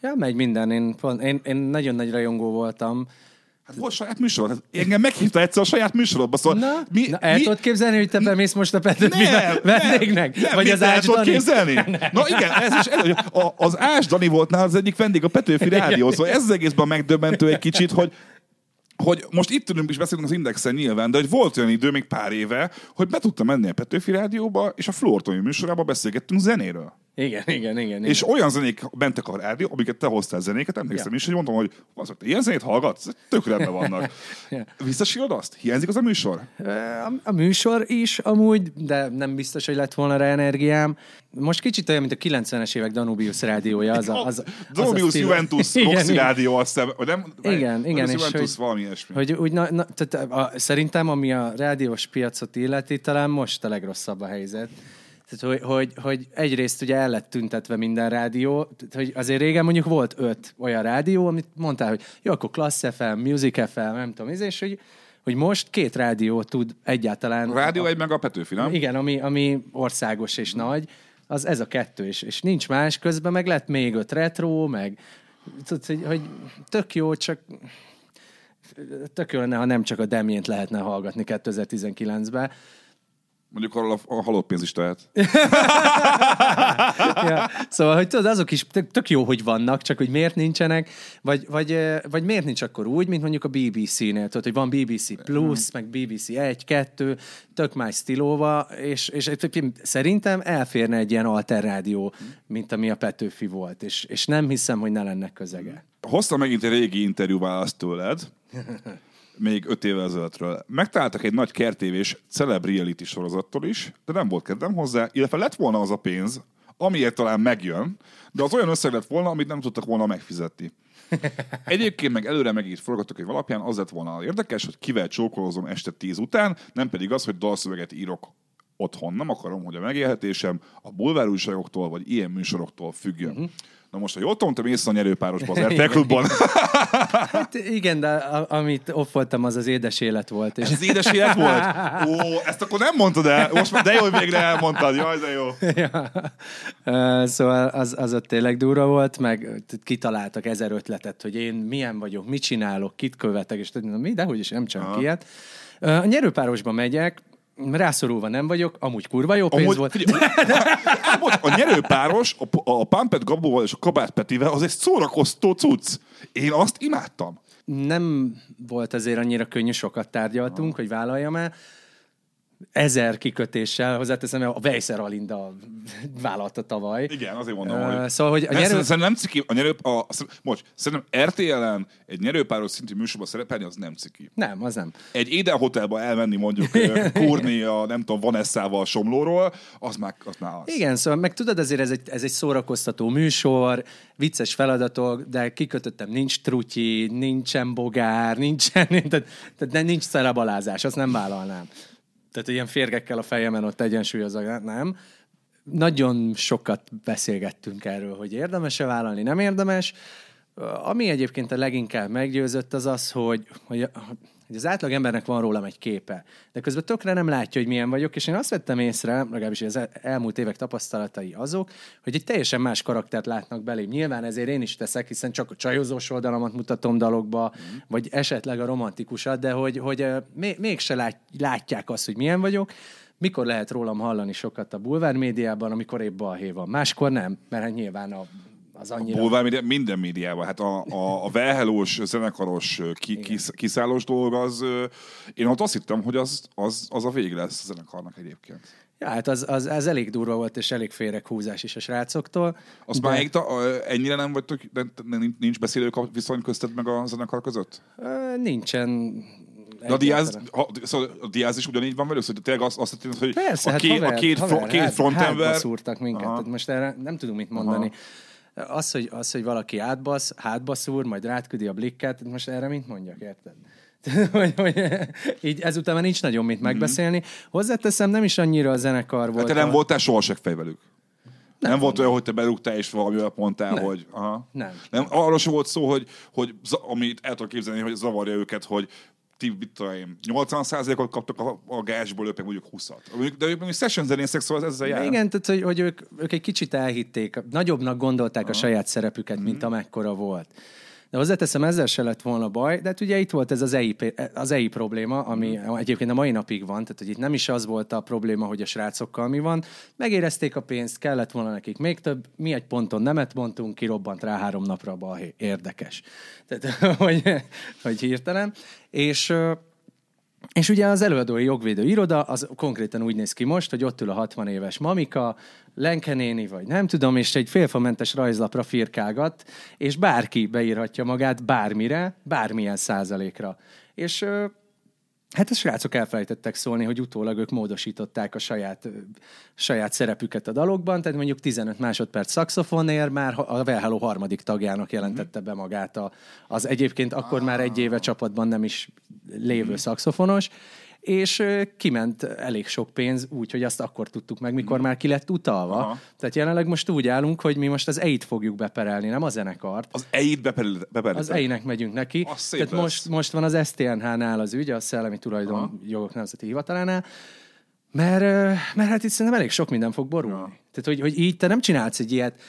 Ja, megy minden. Én, én, én nagyon nagy rajongó voltam. Hát volt saját műsorod. Hát engem meghívta egyszer a saját műsorodba, szóval Na, mi, na el tudod képzelni, hogy te bemész most a Petőfi vendégnek? Nem, Vagy az el Ács Dani? képzelni? Na igen, ez is, ez, a, az Ás Dani volt nála az egyik vendég a Petőfi Rádió, szóval ez az egészben megdöbbentő egy kicsit, hogy hogy most itt ülünk és beszélünk az Indexen nyilván, de hogy volt olyan idő még pár éve, hogy be tudtam menni a Petőfi Rádióba, és a Flortoni műsorába beszélgettünk zenéről. Igen, igen, igen. És olyan zenék mentek a rádió, amiket te hoztál zenéket, emlékszem Ja. is, hogy mondtam, hogy az, te ilyen zenét hallgatsz, tök rendben vannak. Ja. Visszasírod azt? Hiányzik az a műsor? A, a műsor is amúgy, de nem biztos, hogy lett volna rá energiám. Most kicsit olyan, mint a 90-es évek Danubius rádiója. Az a, az, az a Domius stílus. Juventus, Igen, Roxy igen. Rádió, azt hiszem, nem? Igen, igen, Domius és Juventus, hogy- valami ilyesmi. Hogy úgy, na, na, tehát a, szerintem, ami a rádiós piacot illeti, talán most a legrosszabb a helyzet. Tehát, hogy, hogy, hogy egyrészt ugye el lett tüntetve minden rádió, tehát, hogy azért régen mondjuk volt öt olyan rádió, amit mondtál, hogy jó, akkor Class FM, Music FM, nem tudom, ez, és hogy, hogy most két rádió tud egyáltalán... A Rádió egy meg a Petőfi, nem? Igen, ami, ami országos és nagy, az ez a kettő, és, és nincs más, közben meg lett még öt retro, meg tudod, hogy, hogy tök jó, csak tök jó lenne, ha nem csak a Demjént lehetne hallgatni 2019-ben. Mondjuk arról a, a halott pénz is tehet. ja. Szóval, hogy tudod, azok is tök, tök jó, hogy vannak, csak hogy miért nincsenek, vagy, vagy, vagy miért nincs akkor úgy, mint mondjuk a BBC-nél, tudod, hogy van BBC Plus, meg BBC 1, 2, tök más stílóva, és, és szerintem elférne egy ilyen alter rádió, mint ami a Petőfi volt, és, és nem hiszem, hogy ne lenne közege. Hoztam megint egy régi interjúválaszt tőled, még öt évvel ezelőttről. Megtaláltak egy nagy kertévés celeb reality sorozattól is, de nem volt kedvem hozzá, illetve lett volna az a pénz, amiért talán megjön, de az olyan összeg lett volna, amit nem tudtak volna megfizetni. Egyébként meg előre megírt forgatókönyv alapján az lett volna érdekes, hogy kivel csókolozom este tíz után, nem pedig az, hogy dalszöveget írok otthon. Nem akarom, hogy a megélhetésem a bulvárújságoktól vagy ilyen műsoroktól függjön. Uh-huh. Na most, ha jól tudom, te mész a nyerőpárosba az RTL klubban. Hát igen, de a, amit offoltam, az az édes élet volt. És Ez az édes élet volt? Ó, ezt akkor nem mondtad el. Most már, de jó, hogy végre elmondtad. Jaj, de jó. ja. Szóval az, az ott tényleg durva volt, meg kitaláltak ezer ötletet, hogy én milyen vagyok, mit csinálok, kit követek, és tudod, mi, dehogy is nem csak ilyet. Ö, A nyerőpárosba megyek, rászorulva nem vagyok, amúgy kurva jó pénz Amúgy, volt. figyelj, á, bocs, a nyerőpáros, a, a Pampet Gabóval és a Kabát Petivel, az egy szórakoztó cucc. Én azt imádtam. Nem volt azért annyira könnyű, sokat tárgyaltunk, hogy vállaljam el. Ezer kikötéssel, hozzáteszem, a Weiser Alinda vállalta tavaly. Igen, azért mondom, Ö, hogy... Szóval, hogy a nyerő... Szerintem nem ciki, a nyerő, a, a, most, szerintem RTL-en egy nyerőpáros szintű műsorban szerepelni, az nem ciki. Nem, az nem. Egy Éden Hotelba elmenni mondjuk ö, kúrni a, nem tudom, Vanessával Somlóról, az már, az már az. Igen, szóval meg tudod, azért ez egy, ez egy szórakoztató műsor, vicces feladatok, de kikötöttem, nincs trutyi, nincsen bogár, nincsen, tehát, tehát nincs szelebalázás, azt nem vállalnám. Tehát ilyen férgekkel a fejemen ott egyensúlyozok, nem. Nagyon sokat beszélgettünk erről, hogy érdemes-e vállalni, nem érdemes. Ami egyébként a leginkább meggyőzött, az az, hogy, hogy, hogy az átlag embernek van rólam egy képe, de közben tökre nem látja, hogy milyen vagyok, és én azt vettem észre, legalábbis az el- elmúlt évek tapasztalatai azok, hogy egy teljesen más karaktert látnak belém. Nyilván ezért én is teszek, hiszen csak a csajozós oldalamat mutatom dalokba, mm. vagy esetleg a romantikusat, de hogy, hogy mégse lát, látják azt, hogy milyen vagyok, mikor lehet rólam hallani sokat a bulvár médiában, amikor épp balhé van. Máskor nem, mert hát nyilván a, az annyira... Bulvár média, minden médiában. Hát a, a, a velhelós, zenekaros, ki, kis, kiszállós dolog, az, én ott azt hittem, hogy az, az, az a vég lesz a zenekarnak egyébként. Ja, hát az, az, az elég durva volt, és elég féreghúzás is a srácoktól. Azt de- már egy, ennyire nem vagytok, nincs- beszélő viszony közted meg a zenekar között? Nincsen. De a Diaz, ha, szóval a Diaz is ugyanígy van velük, hogy tényleg azt, azt hogy Persze, a, hát két, haver, a két, haver, fro, két hát- frontember... szúrtak minket, Aha. tehát most erre nem tudunk mit mondani. Az hogy, az, hogy valaki átbasz, hátba szúr, majd rátküdi a blikket, most erre mit mondjak, érted? hogy, hogy, így ezután már nincs nagyon mit megbeszélni. Hozzáteszem, nem is annyira a zenekar volt. Hát te nem a- voltál soha seggfej velük? Nem, nem volt olyan, hogy te berúgtál és valami olyat mondtál, Nem. hogy... Aha. Nem. nem. Arról sem volt szó, hogy, hogy za- amit el tudok képzelni, hogy zavarja őket, hogy ti, mit tudom én, 80%-ot kaptak a, a gázsból, ők meg mondjuk 20-at. Mondjuk- De ők mondjuk session zenészek, szóval ez ezzel jár. Igen, tehát hogy, hogy ők, ők egy kicsit elhitték, nagyobbnak gondolták a saját szerepüket, mint Mhm. amekkora volt. De hozzáteszem, ezzel se lett volna baj, de hát ugye itt volt ez az EI, az EI probléma, ami Mhm. egyébként a mai napig van, tehát hogy itt nem is az volt a probléma, hogy a srácokkal mi van. Megérezték a pénzt, kellett volna nekik még több, mi egy ponton nemet mondtunk, kirobbant rá három napra a balhé. Érdekes. Tehát, hogy, hogy hirtelen. És és ugye az előadói jogvédő iroda, az konkrétan úgy néz ki most, hogy ott ül a 60 éves mamika, Lenkenéni, vagy. Nem tudom, és egy félfamentes rajzlapra firkálgat, és bárki beírhatja magát bármire, bármilyen százalékra. És Hát a srácok elfelejtettek szólni, hogy utólag ők módosították a saját, saját szerepüket a dalokban, tehát mondjuk 15 másodperc szaxofonér már a Well Hello harmadik tagjának jelentette be magát a, az egyébként akkor már egy éve csapatban nem is lévő szaxofonos, és kiment elég sok pénz, úgy, hogy azt akkor tudtuk meg, mikor már ki lett utalva. Aha. Tehát jelenleg most úgy állunk, hogy mi most az EIT fogjuk beperelni, nem a zenekart. Az EIT beperült. Az EI-nek megyünk neki. Az Tehát lesz. most, most van az STNH-nál az ügy, a Szellemi Tulajdonjogok Nemzeti Hivatalánál, mert, mert hát itt szerintem elég sok minden fog borulni. Ja. Tehát, hogy, hogy így te nem csinálsz egy ilyet,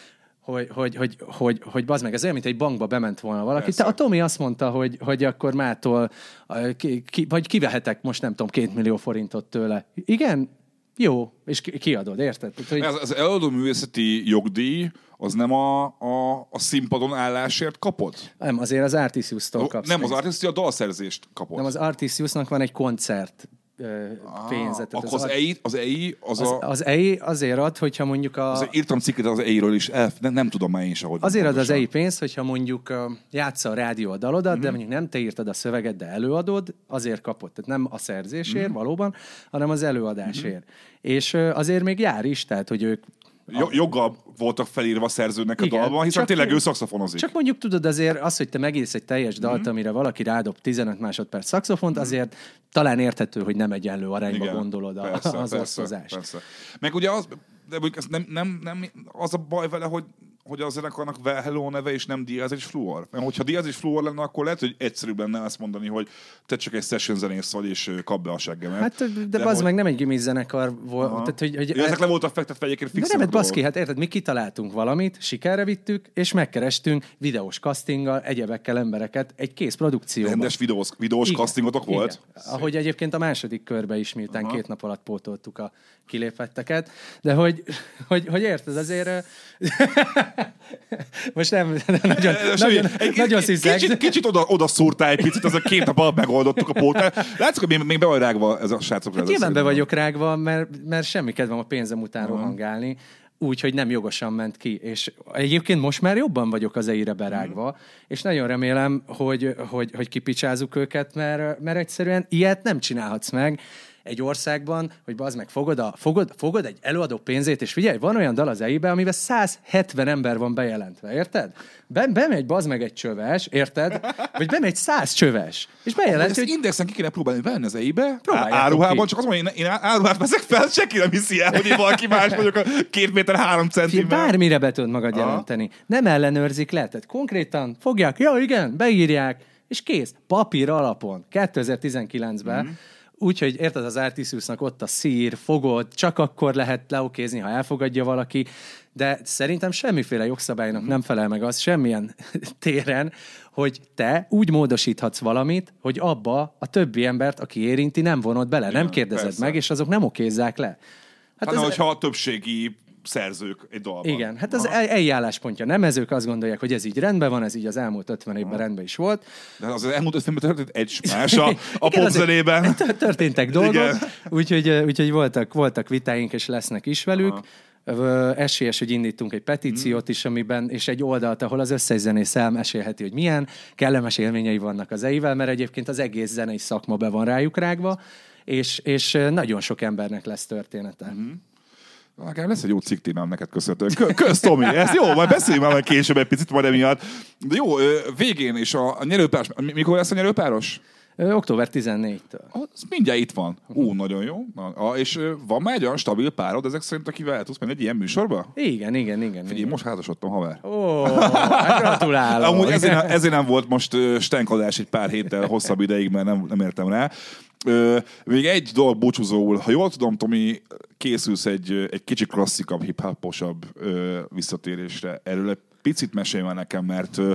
hogy, hogy, hogy, hogy, hogy bazd meg, ez olyan, mint egy bankba bement volna valaki. Persze. Te, a Tomi azt mondta, hogy, hogy akkor mától, ki, ki, vagy kivehetek most nem tudom, két millió forintot tőle. Igen? Jó, és ki- kiadod, érted? Tehát, hogy... Ez, az előadó művészeti jogdíj, az nem a, a, a színpadon állásért kapod? Nem, azért az Artisius-tól kapsz nem, az artisti a dalszerzést kapod. Nem, az Artisiusnak van egy koncert ö, pénze. tehát Akkor az, Ar- EI, az EI, az, az, a... az EI azért ad, hogyha mondjuk a... Az írtam cikket az EI-ről is, el, nem, nem tudom már én se, hogy Azért ad az. EI pénzt, hogyha mondjuk játsza a rádió a dalodat, Mhm. de mondjuk nem te írtad a szöveget, de előadod, azért kapod. Tehát nem a szerzésért Mhm. valóban, hanem az előadásért. És ö, azért még jár is, tehát hogy ők Jo- joggal voltak felírva a szerzőnek a Igen, dalban, hiszen csak- tényleg ő szakszafonozik. Csak mondjuk tudod azért az, hogy te megírsz egy teljes dalt, amire valaki rádob 15 másodperc szaxofont, azért talán érthető, hogy nem egyenlő arányba gondolod a, persze, az persze, osztozást. Persze. Meg ugye az, de ez nem, nem, nem, az a baj vele, hogy hogy a zenekarnak Hello neve, és nem Diaz és Fluor. Mert hogyha Diaz és Fluor lenne, akkor lehet, hogy egyszerűbb lenne azt mondani, hogy te csak egy session zenész vagy, és kap be a seggemet. Hát, de, de az hogy- meg nem egy gimiz zenekar volt. Aha. Tehát, hogy, hogy Ja, ezek le voltak fektetve egyébként de fixen nem, hát baszki, hát érted, mi kitaláltunk valamit, sikerre vittük, és megkerestünk videós castinggal, egyebekkel embereket egy kész produkcióban. Rendes videós, videós Igen, castingotok volt? Igen. Ahogy egyébként a második körbe is, miután Aha. két nap alatt pótoltuk a kilépetteket. De hogy, hogy, hogy érted, azért... Most nem, nagyon, nagyon, Egy- nagyon egy- sziszeg. Kicsit, kicsit oda, oda szúrtál egy picit, az a két nap alatt megoldottuk a pótát. Látszik, hogy még, még be van rágva ez a srácokra. ez a Nyilván be vagyok rágva, mert, mert semmi kedvem a pénzem után rohangálni, úgy, hogy nem jogosan ment ki. És egyébként most már jobban vagyok az eire berágva, és nagyon remélem, hogy, hogy, hogy kipicsázunk őket, mert, mert egyszerűen ilyet nem csinálhatsz meg egy országban, hogy az meg fogod, a, fogod, fogod egy előadó pénzét, és figyelj, van olyan dal az EI-be, amiben 170 ember van bejelentve, érted? Be, bemegy bazd meg egy csöves, érted? Vagy bemegy 100 csöves, és bejelenti, hogy indexen ki kéne próbálni venni az EI-be, áruhában, csak az mondja, én, én áruhát veszek fel, senki nem hiszi el, hogy én valaki más vagyok a két méter három centivel. bármire be tudod magad jelenteni. Nem ellenőrzik le, tehát konkrétan fogják, ja igen, beírják, és kész. Papír alapon, 2019-ben. Mhm. Úgyhogy érted, az Artisiusnak ott a szír, fogod, csak akkor lehet leokézni, ha elfogadja valaki, de szerintem semmiféle jogszabálynak nem felel meg az semmilyen téren, hogy te úgy módosíthatsz valamit, hogy abba a többi embert, aki érinti, nem vonod bele, nem kérdezed persze. meg, és azok nem okézzák le. Hát ez- hogyha a többségi szerzők egy dalban. igen, hát az egy álláspontja. Nem ez ők azt gondolják, hogy ez így rendben van, ez így az elmúlt 50 évben rendben is volt. De az elmúlt öt filmben történt egy más a, a popzenében. tör- Történtek dolgok, úgyhogy, úgyhogy voltak, voltak vitáink, és lesznek is velük. Ö, Esélyes, hogy indítunk egy petíciót is, amiben, és egy oldalt, ahol az összes zenész elmesélheti, hogy milyen kellemes élményei vannak az eivel, mert egyébként az egész zenei szakma be van rájuk rágva, és, és nagyon sok embernek lesz története. Nekem lesz egy jó cikk témám neked köszönhetően. Kö- Kösz, Tomi, ez jó, majd beszéljünk már majd később egy picit majd emiatt. De jó, végén is a, a nyerőpáros, mi- mikor lesz a nyerőpáros? Október 14-től. Az mindjárt itt van. Ú, nagyon jó. A, és van már egy olyan stabil párod ezek szerint, akivel el tudsz menni egy ilyen műsorba? Igen, igen, igen. Figyelj, igen. most házasodtam, haver. Ó, hát gratulálok. Amúgy ezért, nem- ezért nem volt most ö, stenkodás egy pár héttel hosszabb ideig, mert nem, nem értem rá. Még egy dolog búcsúzóul. Ha jól tudom, Tomi, készülsz egy, egy kicsi klasszikabb, hip-hoposabb visszatérésre. Erről egy picit mesélj már nekem, mert ö,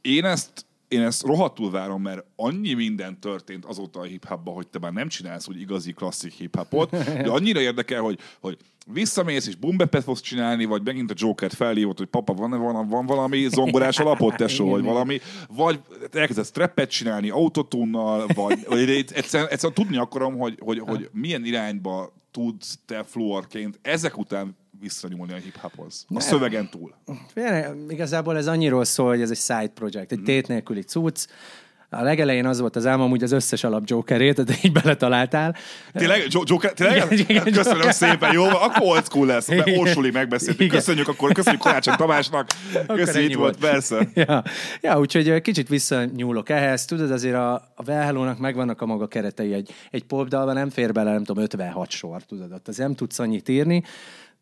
én ezt én ezt rohadtul várom, mert annyi minden történt azóta a hip hogy te már nem csinálsz úgy igazi klasszik hip de annyira érdekel, hogy, hogy visszamész és bumbepet fogsz csinálni, vagy megint a Joker felhívott, hogy papa, van, van, van valami zongorás alapot, tesó, vagy valami, vagy elkezdesz trappet csinálni autotunnal, vagy, vagy egyszerűen, egyszerűen tudni akarom, hogy, hogy, hogy milyen irányba tudsz te fluorként ezek után visszanyúlni a hip-hophoz. A szövegen túl. Igazából ez annyiról szól, hogy ez egy side project, egy tét nélküli cucc. A legelején az volt az álmom, hogy az összes alap Jokerét, de így beletaláltál. Tényleg? Jo- Joker? Tényleg? Igen, igen, Köszönöm Joker. szépen, jó? Akkor old school lesz. Igen. Orsuli megbeszéltük. Igen. Köszönjük akkor, köszönjük Karácsony Tamásnak. Köszi, ennyi itt volt, persze. Ja, ja úgyhogy kicsit visszanyúlok ehhez. Tudod, azért a, a Velhelónak megvannak a maga keretei. Egy, egy popdalban nem fér bele, nem tudom, 56 sor, tudod, ott az nem tudsz annyit írni.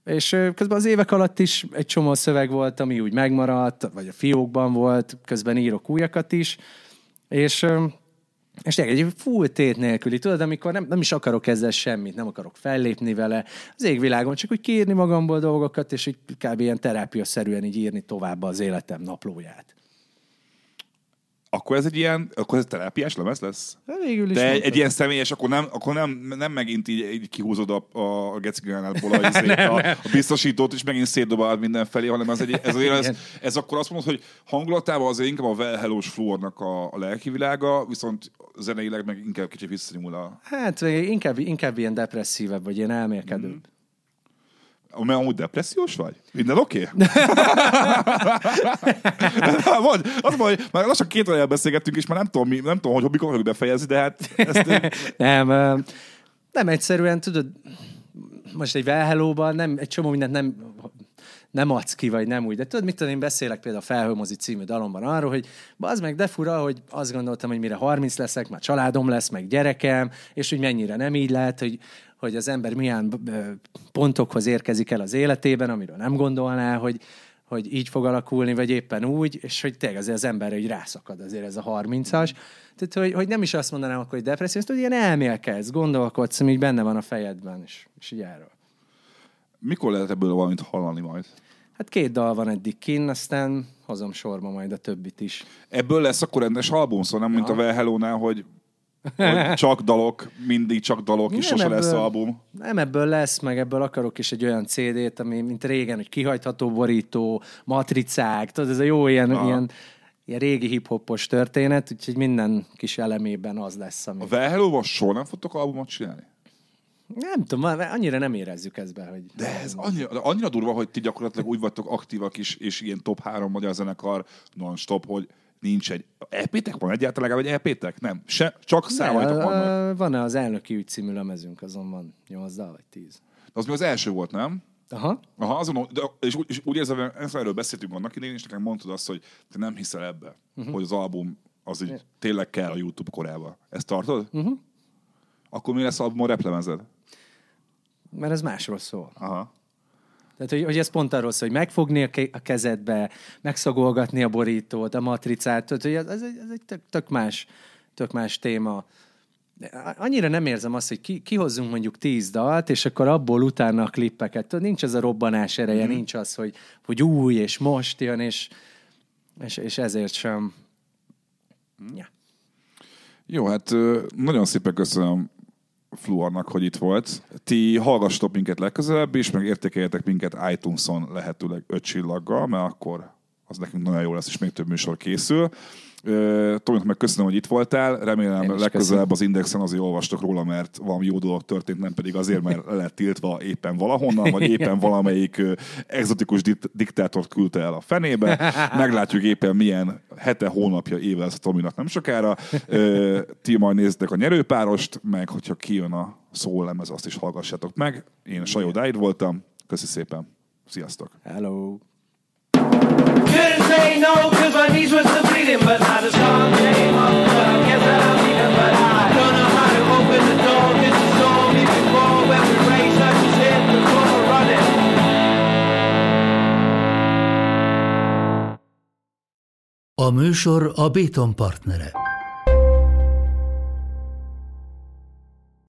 És közben az évek alatt is egy csomó szöveg volt, ami úgy megmaradt, vagy a fiókban volt, közben írok újakat is. És és egy full tét nélküli, tudod, amikor nem, nem is akarok ezzel semmit, nem akarok fellépni vele az égvilágon, csak úgy kiírni magamból dolgokat, és így kb. ilyen terápiaszerűen így írni tovább az életem naplóját. Akkor ez egy ilyen, akkor ez terápiás lemez lesz? De végül is De egy, egy ilyen személyes, akkor nem, akkor nem, nem megint így, így kihúzod a, a gecigánátból a, izét, a, a, biztosítót, és megint szétdobálod mindenfelé, hanem ez, egy, ez, ez, ez, ez, akkor azt mondod, hogy hangulatában azért inkább a Well Hello-s a, a lelki világa, viszont zeneileg meg inkább kicsit visszanyúl a... Hát inkább, inkább ilyen depresszívebb, vagy ilyen elmélkedőbb. Mm. Amúgy depressziós vagy? Minden oké? Okay? Vagy, az baj, hogy már lassan két olyan beszélgettünk, és már nem tudom, mi, nem tudom hogy mikor fogjuk befejezni, de hát ezt, Nem, nem egyszerűen, tudod, most egy Velhelóban nem, egy csomó mindent nem, nem adsz ki, vagy nem úgy. De tudod, mit tudom, én beszélek például a Felhőmozi című dalomban arról, hogy az meg de fura, hogy azt gondoltam, hogy mire 30 leszek, már családom lesz, meg gyerekem, és hogy mennyire nem így lehet, hogy, hogy az ember milyen pontokhoz érkezik el az életében, amiről nem gondolná, hogy, hogy így fog alakulni, vagy éppen úgy, és hogy tényleg azért az ember hogy rászakad azért ez a 30-as. Tehát, hogy, hogy nem is azt mondanám akkor, hogy depresszió, hogy ilyen elmélkedsz, gondolkodsz, ami így benne van a fejedben, és, és így erről. mikor lehet ebből valamit hallani majd? Hát két dal van eddig kin, aztán hozom sorba majd a többit is. Ebből lesz akkor rendes album, szóval nem mint a Well Hello-nál, hogy, hogy csak dalok, mindig csak dalok, és sose lesz ebből- album. Nem ebből lesz, meg ebből akarok is egy olyan CD-t, ami mint régen, hogy kihajtható borító, matricák, tudod, ez a jó ilyen, Aha. ilyen, ilyen régi hip-hopos történet, úgyhogy minden kis elemében az lesz, ami... A Well Hello-val soha nem fogtok albumot csinálni? Nem tudom, már annyira nem érezzük ezt be, hogy... De ez annyira, de annyira durva, hogy ti gyakorlatilag úgy vagytok aktívak is, és ilyen top három magyar zenekar non-stop, hogy nincs egy... EP-tek van egyáltalán, vagy EP-tek? Nem. Se, csak számoljatok Ne, vannak. ö, van az elnöki ügy című lemezünk, azon van 8 dal vagy 10. De az mi az első volt, nem? Aha. Aha, azon, de, és, úgy, és úgy érzem, erről beszéltünk annak idején, és nekem mondtad azt, hogy te nem hiszel ebbe, uh-huh. hogy az album az így tényleg kell a YouTube korába. Ezt tartod? Uh-huh. Akkor mi lesz albumon replemezed? Mert ez másról szól. Aha. Tehát, hogy, hogy ez pont arról szól, hogy megfogni a, ke- a kezedbe, megszagolgatni a borítót, a matricát, tehát, hogy ez, ez, egy, ez egy tök, tök, más, tök más téma. De Annyira nem érzem azt, hogy ki, kihozzunk mondjuk tíz dalt, és akkor abból utána a klippeket. Tudod, nincs ez a robbanás ereje, mm. nincs az, hogy, hogy új, és most jön, és, és, és ezért sem. Ja. Jó, hát nagyon szépen köszönöm Fluornak, hogy itt volt. Ti hallgassatok minket legközelebb is, meg értékeljetek minket iTunes-on lehetőleg öt csillaggal, mert akkor az nekünk nagyon jó lesz, és még több műsor készül. Tominak meg köszönöm, hogy itt voltál. Remélem legközelebb az Indexen azért olvastok róla, mert valami jó dolog történt, nem pedig azért, mert le lett tiltva éppen valahonnan, vagy éppen valamelyik exotikus dik- diktátort küldte el a fenébe. Meglátjuk éppen milyen hete, hónapja, éve lesz a Tominak nem sokára. Ti majd nézzetek a nyerőpárost, meg hogyha kijön a szólemez, azt is hallgassátok meg. Én Sajó Dáid voltam. Köszi szépen. Sziasztok! Hello. Couldn't say no, cause my knees were still bleeding, but I guess that I'm but I don't know how to open the door. Cause you saw me before when we the floor running. A műsor a Béton partnere.